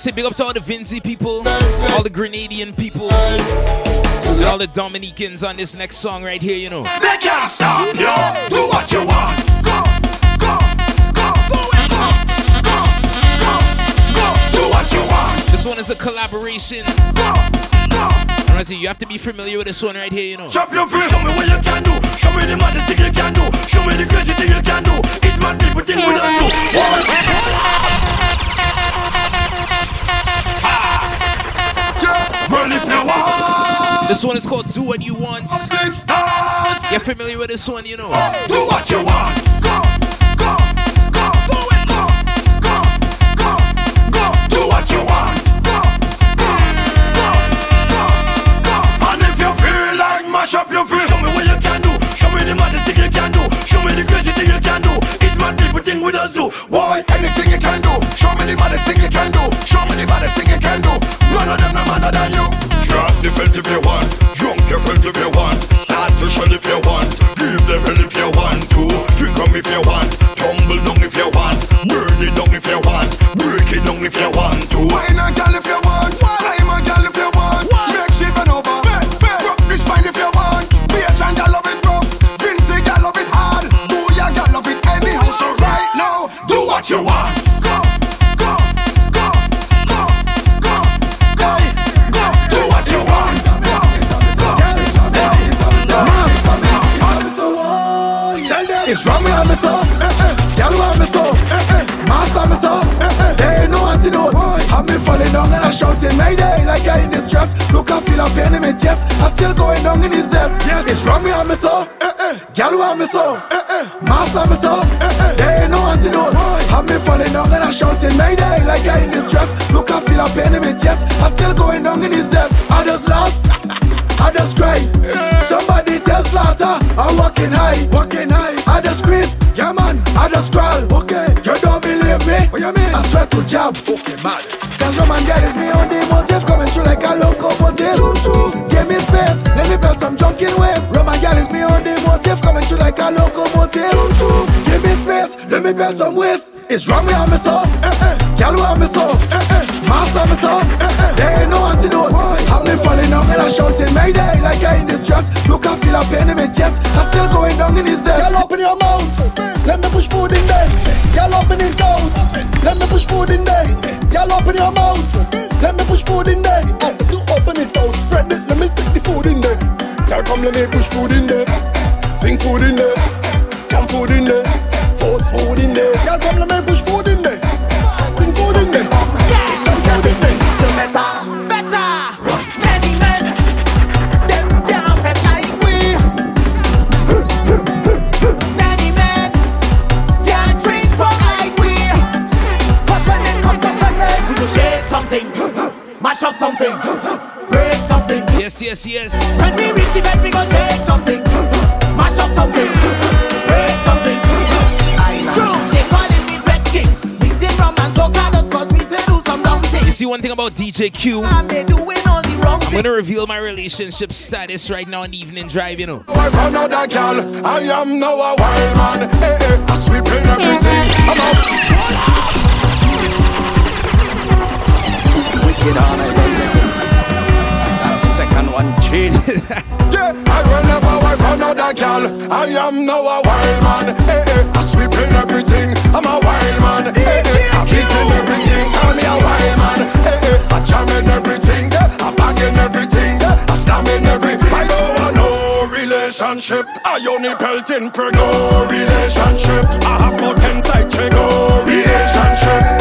say big up to all the Vincy people, all the Grenadian people, and all the Dominicans on this next song right here, you know. They can't stop you. Do what you want. Go, go, go, go go, go, go, go. Do what you want. This one is a collaboration. And I say you have to be familiar with this one right here, you know. Chop your free. Show me what you can do. Show me the maddest thing you can do. Show me the crazy thing you can do. It's my one is called Do What You Want. You're familiar with this one, you know. Do what you want. Go, go, go, go and go, go, go, go. Do what you want. Go, go, go, go, go. And if you feel like mash up your free, show me what you can do. Show me the maddest thing you can do. Show me the crazy thing you can do. It's my people thing with us do. Why? Anything you can do. Show me the maddest thing you can do. The felt if you want. Drunk your felt if you want. Start to shell if you want. Give them hell if you want to. Drink 'em if you want. Tumble down if you want. Burn it down if you want. Break it down if you want to. So. Eh, eh. Master, I'm so. Eh, eh. There ain't no antidote. Have me falling down and I shouting Mayday, like I in distress. Look, I feel a pain in my chest. I'm still going down in his zest. I just laugh. I just cry. Somebody tell Slaughter I'm walking high, walking high. I just scream, yeah man. I just crawl, okay. You don't believe me? What you mean? I swear to job, okay man. Cause Roman girl is me on the motive, coming through like a locomotive. True, true. Give me space, let me build some junk in waste. Coming like a locomotive. True, true. Give me space, let me build some waste. It's wrong me, I'm so. Eh, eh. Girl, who I'm so. Eh, eh. Master, me so. Eh, eh. There ain't no antidote. I'm me falling down and I shouting Mayday like I in distress. Look, I feel a pain in my chest. I'm still going down in his zest. Girl, open your mouth. Let me push food in there. Girl, open his mouth. Let me push food in there. Girl, open your mouth. Let me push food in there. I said to open it out. Spread it. Let me stick the food in there. Girl, come let me push food in there. Food in there. Come food in there. Force food in there. Girl, come let me push food in there. Sing food in there. Come food in there. better, better. Something, mash up something, break something. Yes, yes, yes. Wrong I'm gonna reveal my relationship status right now in evening drive, you know. I found out that girl, I am now a wild man. Hey, hey, I sweep in everything. I'm out. Wicked on it, That second one change. Yeah, I whenever I found out that girl, I am now a wild man. Hey, hey, I sweep in everything. I'm a I. I don't want no relationship. I only pelt in per no relationship. I have more ten side check. No relationship.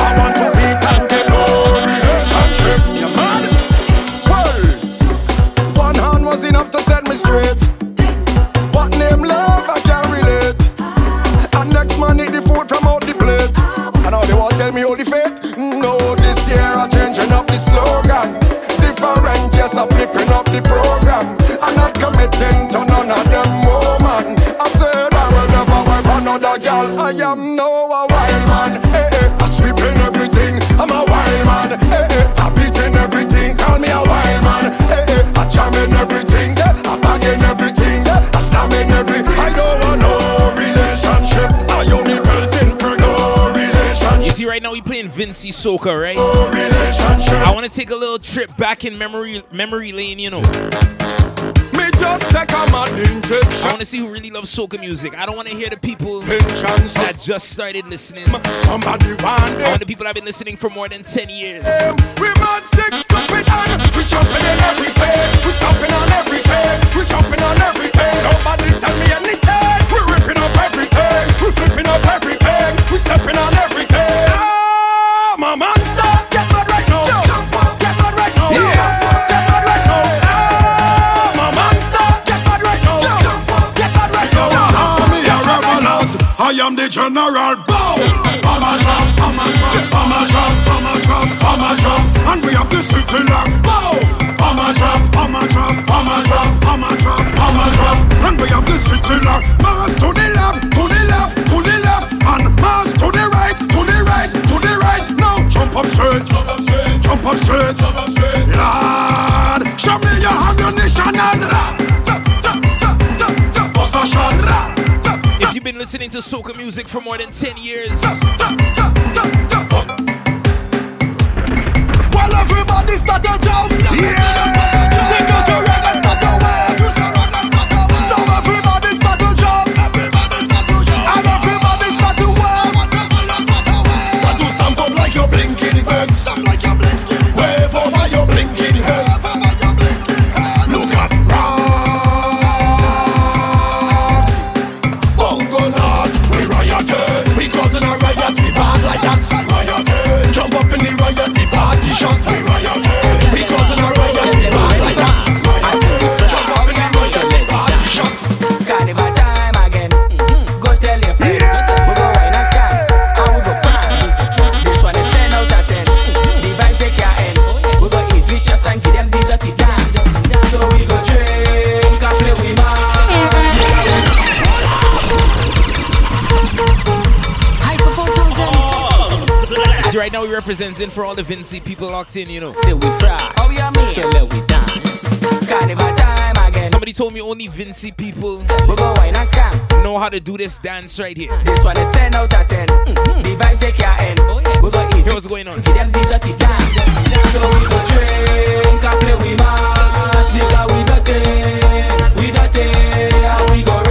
We Soca, right? I want to take a little trip back in memory memory lane, you know. Me just take a mad injection. I want to see who really loves soca music. I don't want to hear the people that just started listening. Somebody I want the people that have been listening for more than 10 years. We mad six stupid and we jumping in everything. We stomping on. We jumping on. General. Bow. Mama jump, mama jump, mama jump, mama jump, mama jump, and we have the city lock. Bow. Mama jump, mama jump, mama jump, mama jump, mama jump, and we have the city lock. Mass to the left, to the left, to the left, and mass to the right, to the right, to the right. Now jump up straight, jump up straight, jump up straight. Listening to soca music for more than 10 years, Well, everybody start to jump. Because you're representing for all the Vincy people locked in, you know. Say we fry. Oh, yeah, me. So let we dance. Carnival time again. Somebody told me only Vincy people We go wine and scam. know how to do this dance right here. This one is 10 out of 10. Mm-hmm. The vibes they can't end. We go easy. Here what's going on. Give them the dirty dance. So we go drink and play we mass. Nigga, we dirty. We dirty. And we go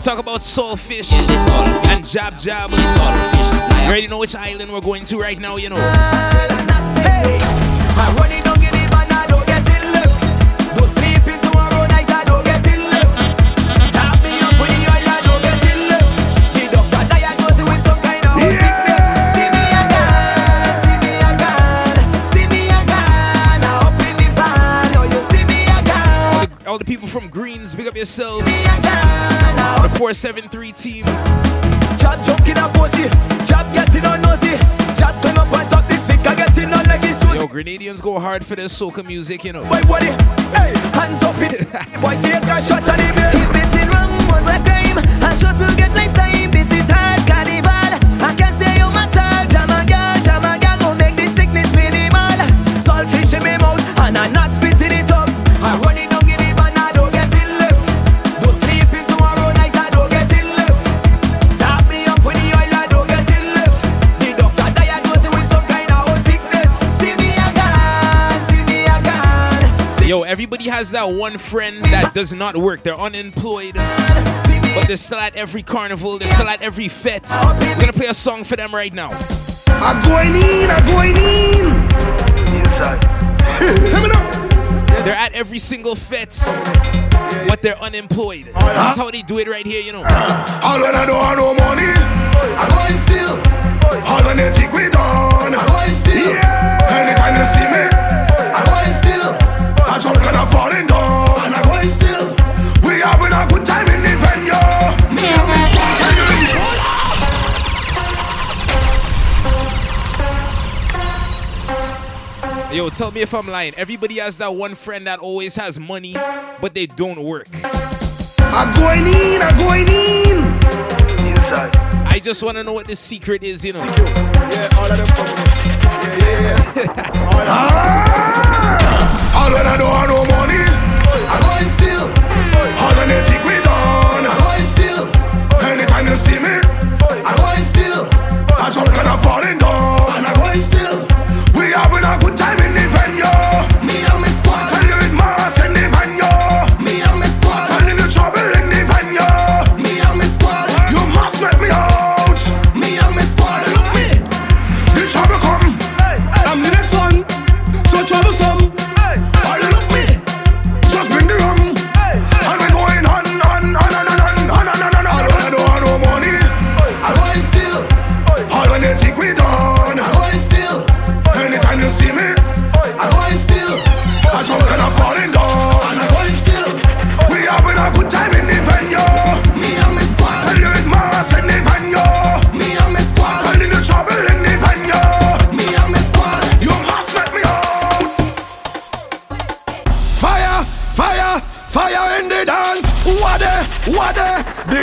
to talk about saltfish In the saltfish, and jab jab. You already know which island we're going to right now, you know. Hey, I'm running down in the van, I don't get it left. Don't sleep in tomorrow night, I don't get it left. Tap me up with the oil, I don't get it left. The doctor diagnosed with some kind of sickness. See me again, see me again, see me again. I up in the van, oh you see me again. All the, all the people from Greens, pick up yourself. 473 team. Jab joking a pussy, jab getting on nosy, jab turn up and top the speaker getting on like it's. Yo, Grenadians go hard for their soca music, you know. Boy, body, hey, hands up it. Boy, take a shot at bill. If beating wrong was a crime, I sure to get lifetime. Everybody has that one friend that does not work. They're unemployed. But they're still at every carnival. They're still at every fete. We're gonna play a song for them right now. I'm going in, I'm going in. Inside. Let me know. They're at every single fete. But they're unemployed. Oh, That's how they do it right here, you know. Uh, all when I don't have no money, I'm going still. All when they think we done, I'm going still. Anytime you see me, falling down, and I'm going still. We having a good time in the venue. Me and my squad telling you. Yo, tell me if I'm lying. Everybody has that one friend that always has money, but they don't work. I'm going in, I'm going in. Inside. I just want to know what the secret is, you know. Yeah, all of them. Yeah, yeah, yeah. all, ah! All when I don't have no money, I'm going still. All when they think we done, I'm going still. Anytime you see me, I'm going still. I drunk and I'm falling down, and I'm going still. We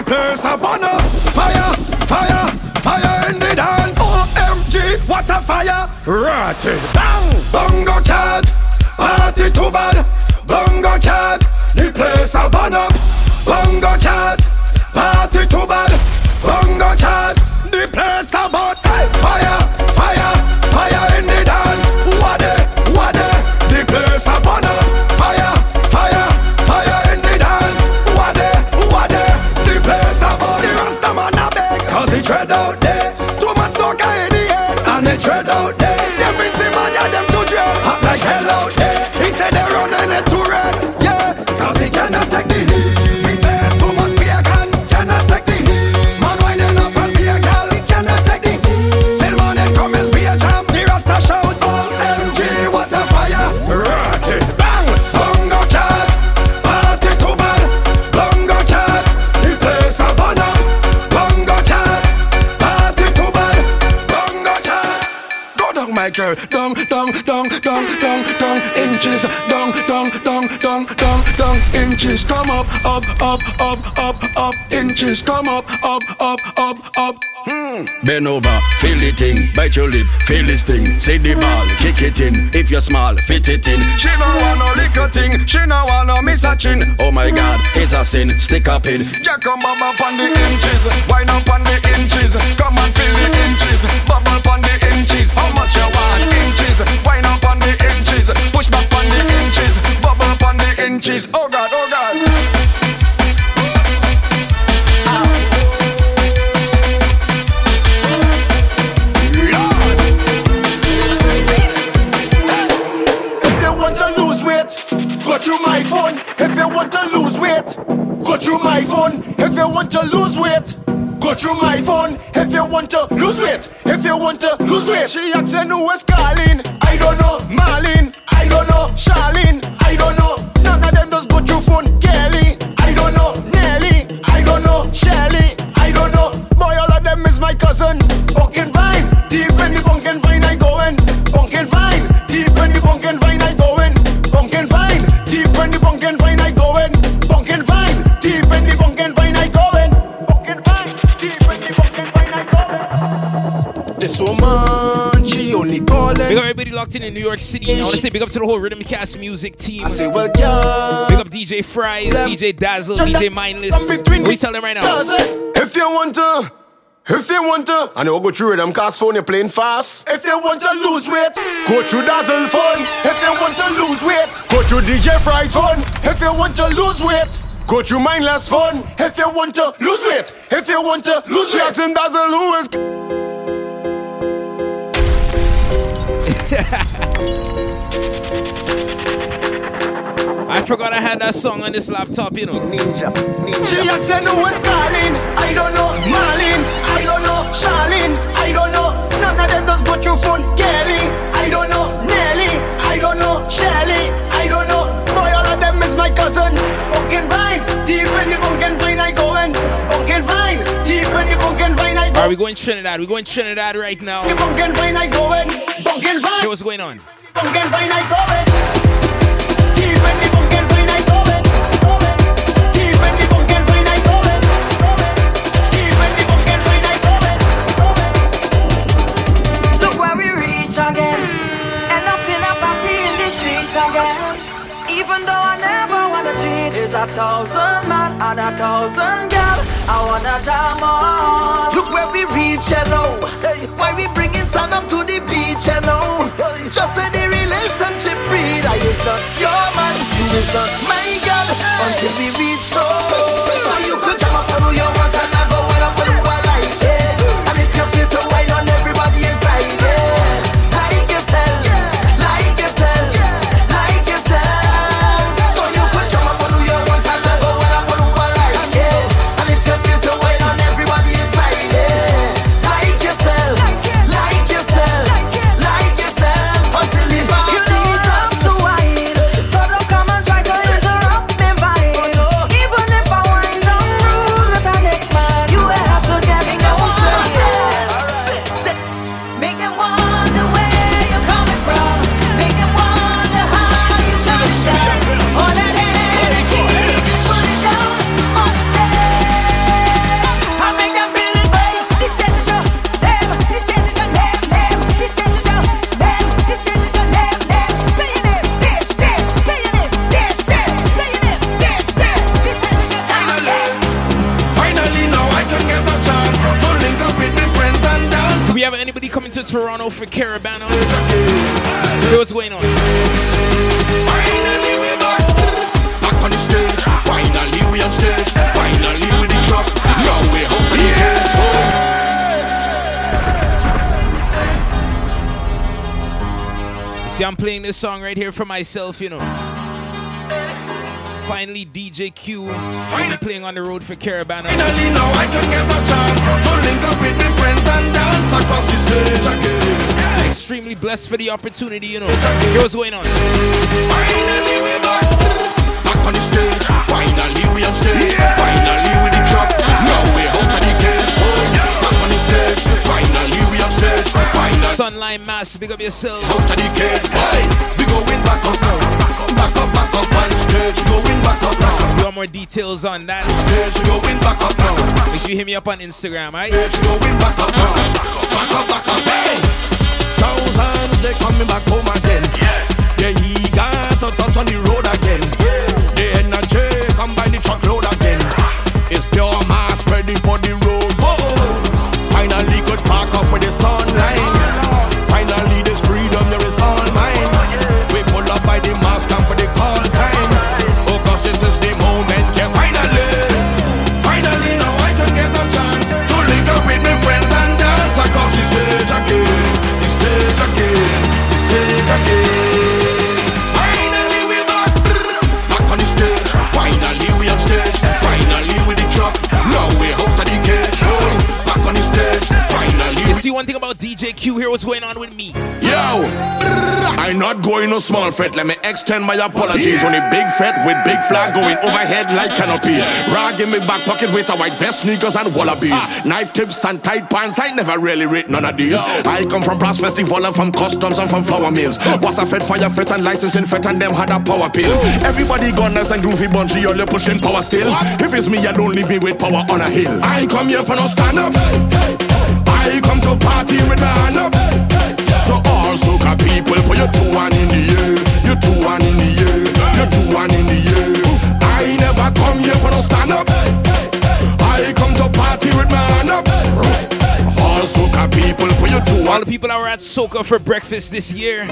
place a burn up. Fire, fire, fire in the dance. OMG, what a fire! Rotted bang, bongo cat, party to bad. Up. Inches. Come up, up, up, up, up. Hmm. Bend over, feel the thing, bite your lip, feel this thing. Say the ball, kick it in. If you're small, fit it in. She no want no little thing. She no want no miss a chin. Oh my God, it's a sin. Stick up in. Yeah, come up on the inches. Wine up on the inches. Come and feel the inches. Bubble on the inches. How much you want? Inches. Wine up on the inches. Push back on the inches. Bubble on the inches. Oh God, oh God. Through my phone. If you want to lose weight, go through my phone. If you want to lose weight, go through my phone. If you want to lose weight, if you want to lose weight, she asking who is calling. I don't know, Marlene. I don't know, Charlene. I don't know. None of them just go through phone. Kelly. I don't know, Nelly. I don't know, Shelly. I don't know. Boy, all of them is my cousin. Bunkin' vine, deep in the bunkin' vine I going. Bunkin' vine, deep in the bunkin' vine I going. Big up everybody locked in in New York City. I want to say big up to the whole Rhythm Cast music team. I say, well, yeah. Big up DJ Fries, DJ Dazzle, DJ Mindless. What you tell them right now? If you want to, if you want to, I know go through them cast phone, you're playing fast. If you want to lose weight, go through Dazzle phone. If you want to lose weight, go through DJ Fry's phone. If you want to lose weight, go through Mindless phone. If you want to lose weight, if you want to lose weight, Jackson Dazzle who I forgot I had that song on this laptop, you know. Ninja. She asking who is calling. I don't know, Marlene. I don't know, Charlene. I don't know. None of them just go through phone. Kelly. I don't know, Nelly. I don't know, Shelly. I don't know. Boy, all of them is my cousin. Pumpkin vine, deep in the pumpkin vine I going. Pumpkin vine, Are going. we going Trinidad? We're going Trinidad right now. The pumpkin vine I going. Pumpkin vine. Hey, what's going on? Again. End up in a party in the streets again. Even though I never wanna it's a thousand man and a thousand girl. I wanna jam on. Look where we reach, you know. Why we bringing sun up to the beach, you know. Just say the relationship breed. I is not your man, you is not my girl. Until we reach so. I'm playing this song right here for myself, you know. Finally, DJ Cue will be playing on the road for Caravana. Finally now I can get a chance to link up with my friends and dance across the stage again. Extremely blessed for the opportunity, you know. Here what's going on. Finally we're back, back on the stage. Finally we on stage. Finally with the truck. Now we're out of the cage. Back on the stage. Finally we on stage. Finally Sunline Mass, big up yourself. out of the cage. Hey, we going back up now. Back up, back up on stage. We going back up now. You want more details on that? Stage, we going back up now. Make sure you hit me up on Instagram, alright? Stage, we going back up now. Back up, back up, hey. Thousands they coming back home again. Yeah, he got to touch on the road again. The energy come by the truckload one thing about DJ Cue here, what's going on with me? Yo, I'm not going no small fret. Let me extend my apologies on a big fret with big flag going overhead like canopy. Rag in my back pocket with a white vest, sneakers and wallabies. Ah. Knife tips and tight pants. I never really rate none of these. I come from brass festival and from customs and from flour mills. Was a fed fire fret and licensing fret and them had a power pill. Everybody gunners and groovy all they pushing power still. If it's me, alone leave me with power on a hill. I ain't come here for no stand up. I come to party with my hand up. So all soca people put your two one in the air, your two one in the air, your two one in the air. I never come here for no stand up. I come to party with my hand up. All soca people put your two All the people that were at Soca for breakfast this year.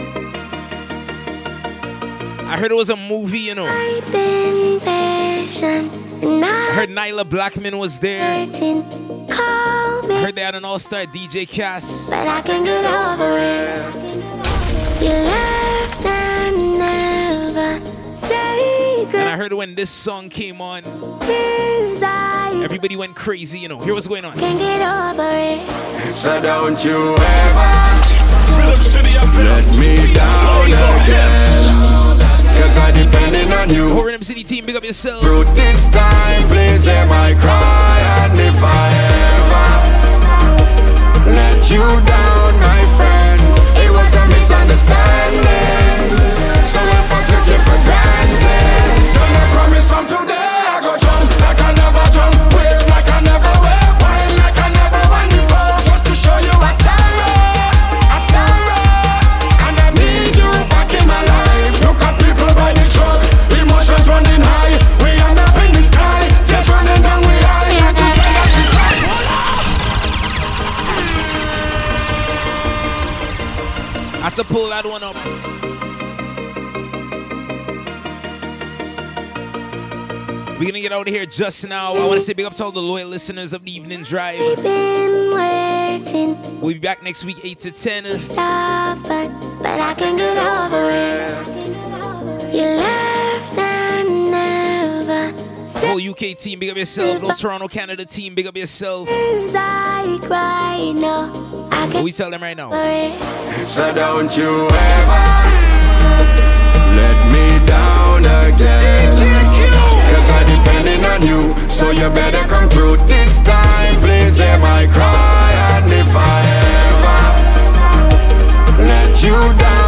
I heard it was a movie, you know. I've been patient and I I heard Nailah Blackman was there. call I me, heard they had an all-star DJ Cass. but I can get over it. You left and never say And I heard when this song came on, everybody went crazy, you know. Here what's going on. can get over it. So don't you ever let me down again. Cause I depending on you. Horror M City team, big up yourself. Through this time, please hear my cry. And if I ever you down, my friend, it was a misunderstanding. To pull that one up. We're gonna get out of here just now. I wanna say big up to all the loyal listeners of the evening drive. Been waiting, We'll be back next week, 8 to 10. stop, but, but I can get over it. You left and never The whole UK team, big up yourself. Those Toronto, Canada team, big up yourself. Tears. I cry, no, I What can we tell them right now. over. So don't you ever let me down again. Cause I'm depending on you, so you better come through this time. Please hear my cry, and if I ever let you down,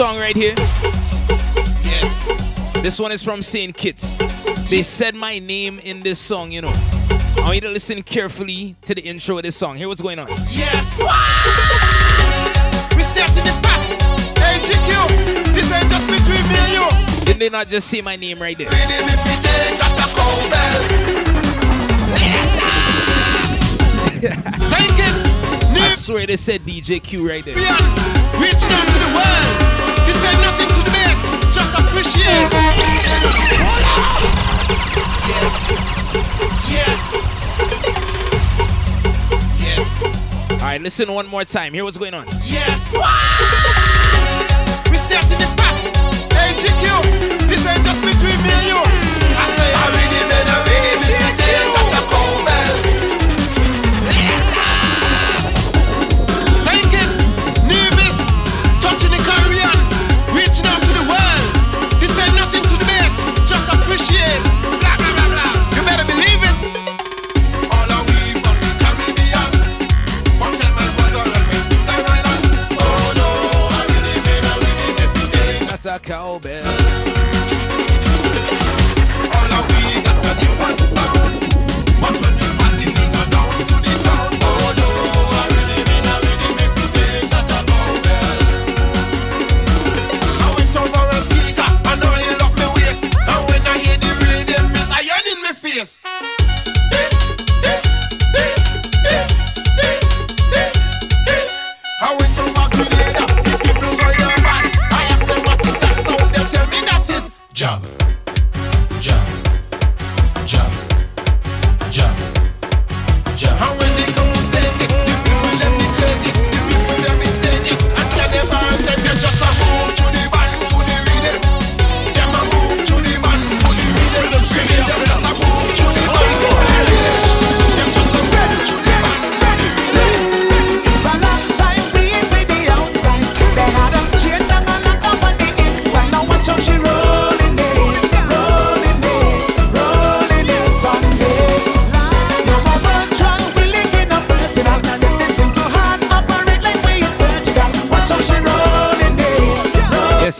song right here. Yes. This one is from St. Kitts. They said my name in this song, you know. I want you to listen carefully to the intro of this song. Hear what's going on. Yes. We stepped to the facts. Hey, GQ, this ain't just between me and you. Didn't they not just say my name right there? I swear they said DJ Cue right there. Reaching out to the world. All right, listen one more time. Hear what's going on. Yes. We started the facts. Hey, GQ, this ain't just between me and you.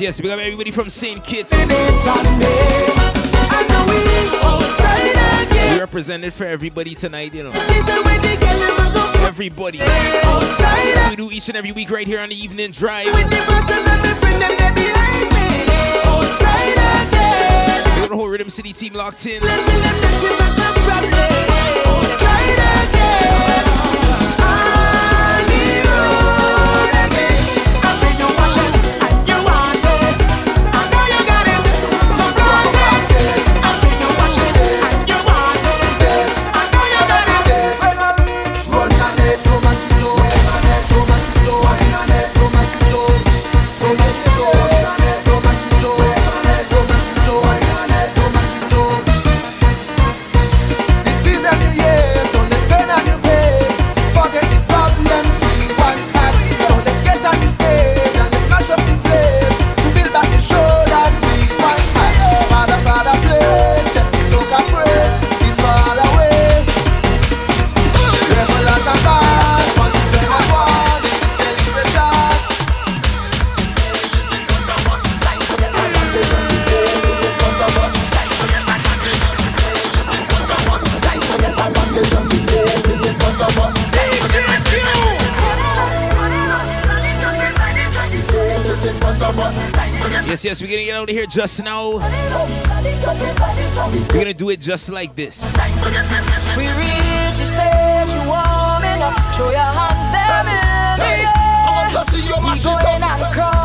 yes. We got everybody from St. Kitts. We represented for everybody tonight, you know. Everybody. As we do each and every week right here on the evening drive. We got the whole Rhythm City team locked in. Yes, yes, we're gonna get out of here just now. We're gonna do it just like this. We reach the stage, you warming up, throw your hands in. I want to see.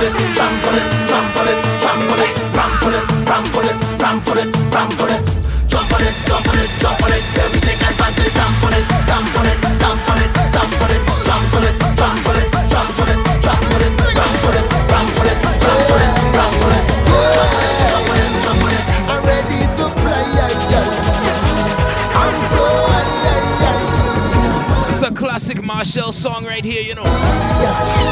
Trample it, jam for it, jam for it, jam it, ram it, ram it, ram it, ram it, jump it, jump it, jump it. classic Marshall song right here, you know. Yeah.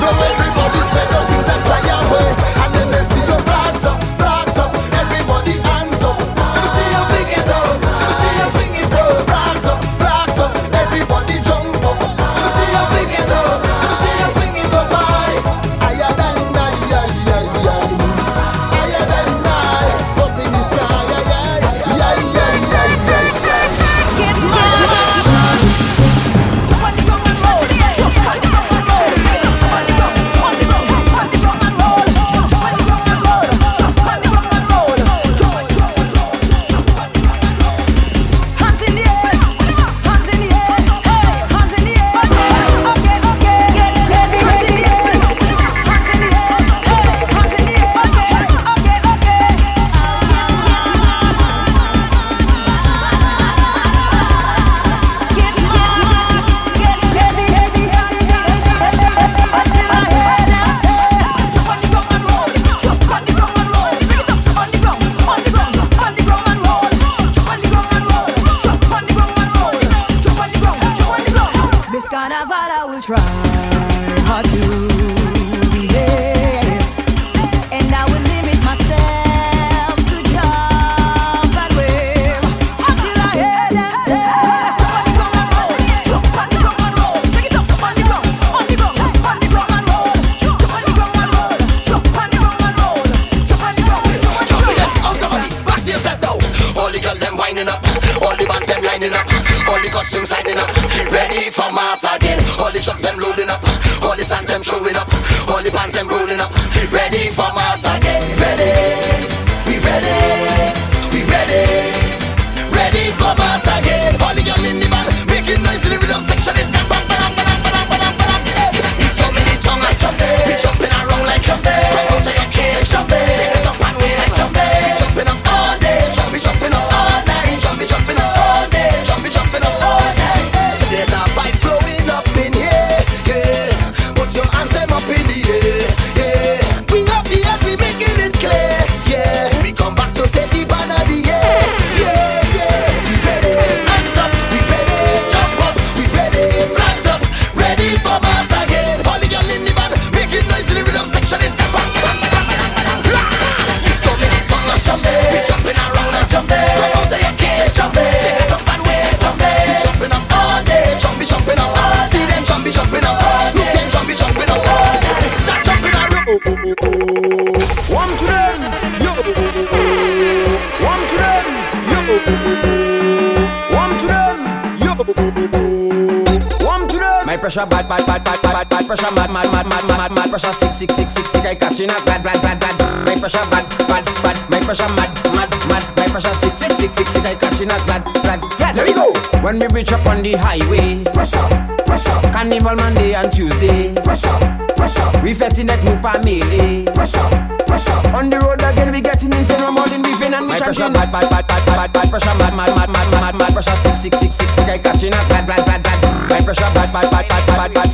pressure, bad, bad, bad, bad, bad, bad pressure, mad, mad, mad, mad, mad, mad pressure, six six six six six. sick, sick, sick, sick. Catching up, bad, bad, bad, bad. My pressure, bad, bad, bad. My pressure, mad, mad, mad. My pressure, six six six six six. sick, sick, sick, sick. Catching up, bad, bad. Yeah, let me go. When we reach up on the highway, pressure, pressure. Carnival Monday and Tuesday, pressure, pressure. We fetting that new family, pressure pressure. On the road again, we getting insane. I'm all in the vein and we chanting. Bad, bad, bad, bad, bad, bad pressure. Mad, mad, mad, mad, mad, mad pressure. Six, six, six, six, six. I catching up. Bad, bad, bad, bad. My pressure. Bad, bad, bad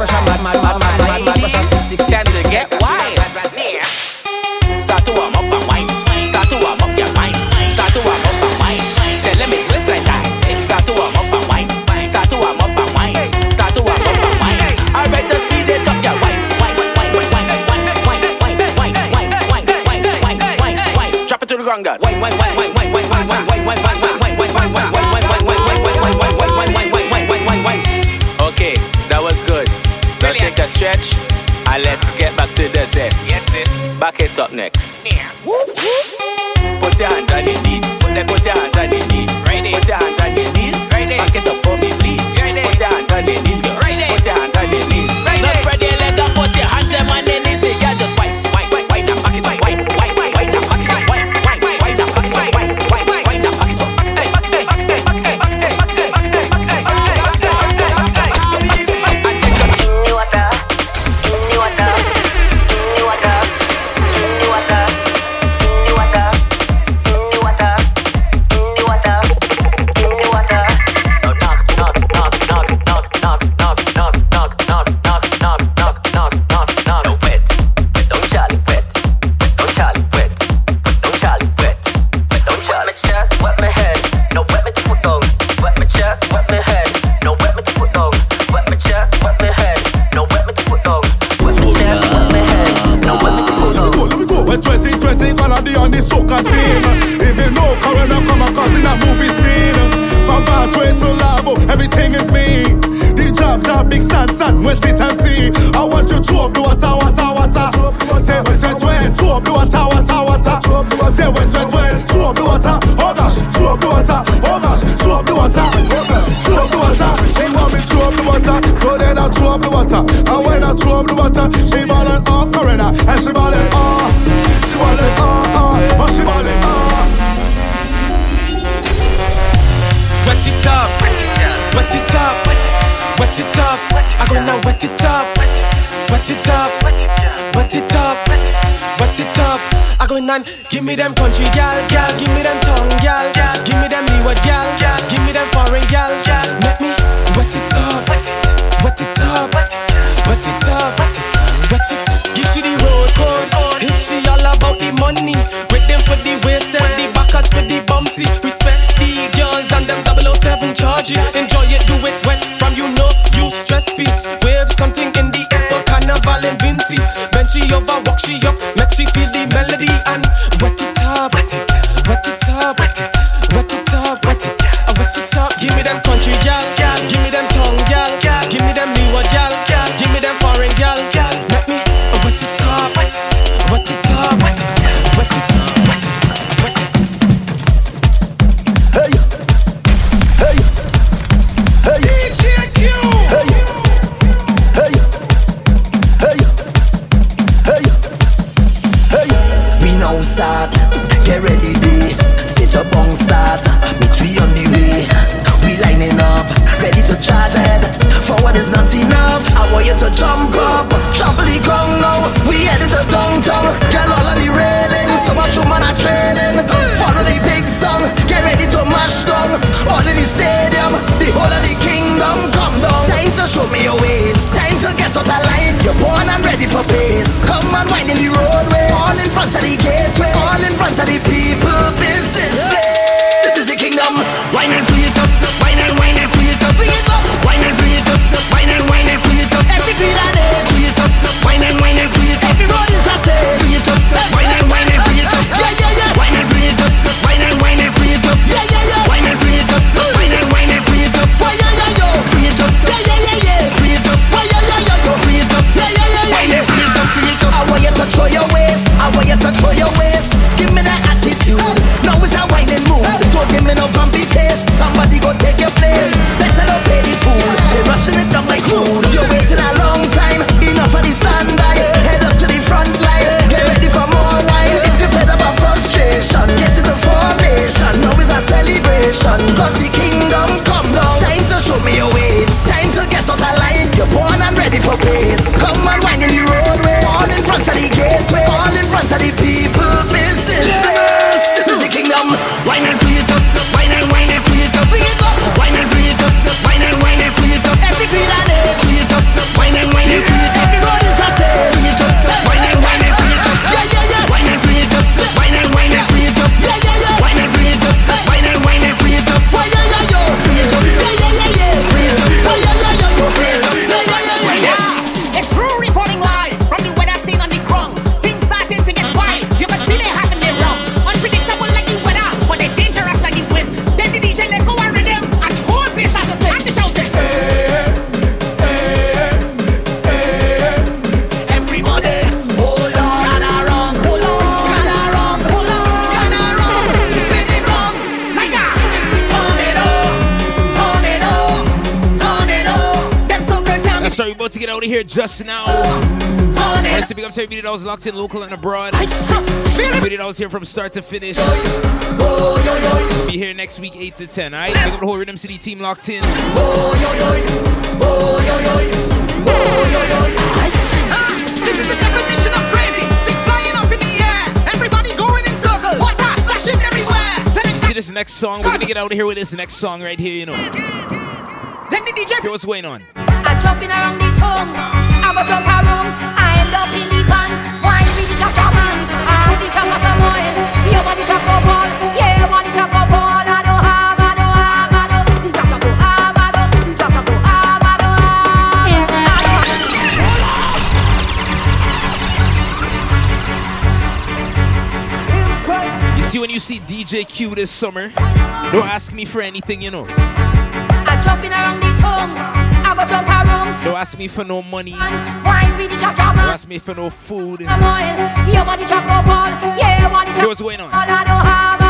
expression Mad, mad, mad, and give me them country gal, gal, give me them tongue gal, gal, give me them leeward gal, gal, give me them foreign gal, gal. Let me wet it up, wet it up, wet it up, wet it, wet it. Give she the road code, if she all about the money. With them for the waist and the backers for the bumpsy. Respect the girls and them 007 charges. Enjoy it, do it wet from you know you stress me. Wave something in the air for carnival and Vincy. She over, walk she up. to get out of here just now. Let's big up to everybody that was locked in local and abroad. Everybody that was here from start to finish. Be here next week, 8 to 10. All right, big up the whole Rhythm City team locked in. This See this next song. We're gonna get out of here with this next song right here. You know. Then the DJ. Hear what's going on. I'm jumping around the tomb. I'm a jump room. I end up in the pan. Why we the chopper man? I see chopper some oil. You want the chopper ball? Yeah, want the chopper ball. I don't I don't I don't. The chopper ball, I don't. The chopper ball, I don't. You see, when you see DJ Cue this summer, don't ask me for anything, you know. I'm jumping around the tomb. I go jump a room. Don't ask me for no money. Wine with the chop chop. Don't ask me for no food. Some oil. Body chop go ball. Yeah, chop. What's going on? All I don't have, I don't have,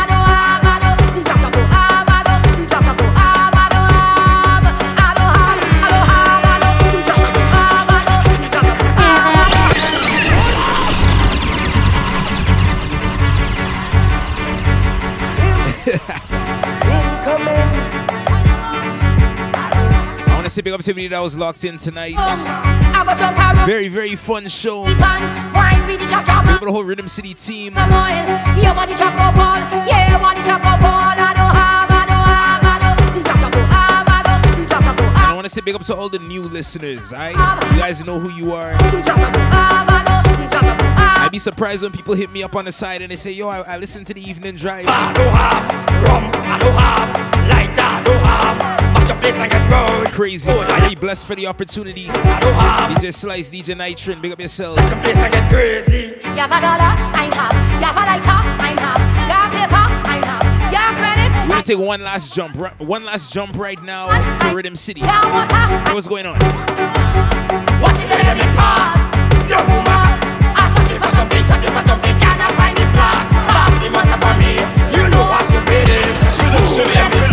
say big up to everybody that was locked in tonight. Um, I go jump a room. Very, very fun show. Wine with the chop chop. Big up to the whole Rhythm City team. Some oil. Your body chop go ball. Yeah, body chop go ball. I don't have, I don't have, I don't. The chop chop go have, I don't. The chop chop go And I want to say big up to all the new listeners, alright? You guys know who you are. I'd be surprised when people hit me up on the side and they say, Yo, I, I listen to the evening drive. Have your place and get road. Crazy. I'm really blessed for the opportunity. I don't have DJ Slice, DJ Nitrin, big up yourself. Some place and get crazy. You have a dollar, I have. You have a lighter, I have. You have paper, I have. You have credit, We're gonna take one last jump, one last jump right now to Rhythm City. water. What's going on? Watch it, let me pass. Your woman, I'm searching for something, searching for something. Cannot find the flask. Pass the master for me. You know what you did it. Show me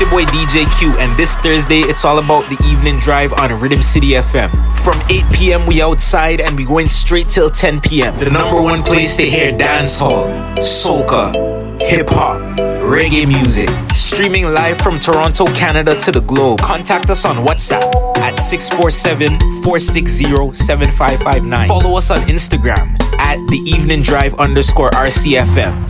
your boy DJ Cue, and this Thursday it's all about the evening drive on Rhythm City FM. From 8 p.m. we outside and we going straight till 10 p.m. The number one place to hear dancehall, soca, hip hop, reggae music. Streaming live from Toronto, Canada to the globe. Contact us on WhatsApp at 647-460-7559. Follow us on Instagram at the evening drive underscore RCFM.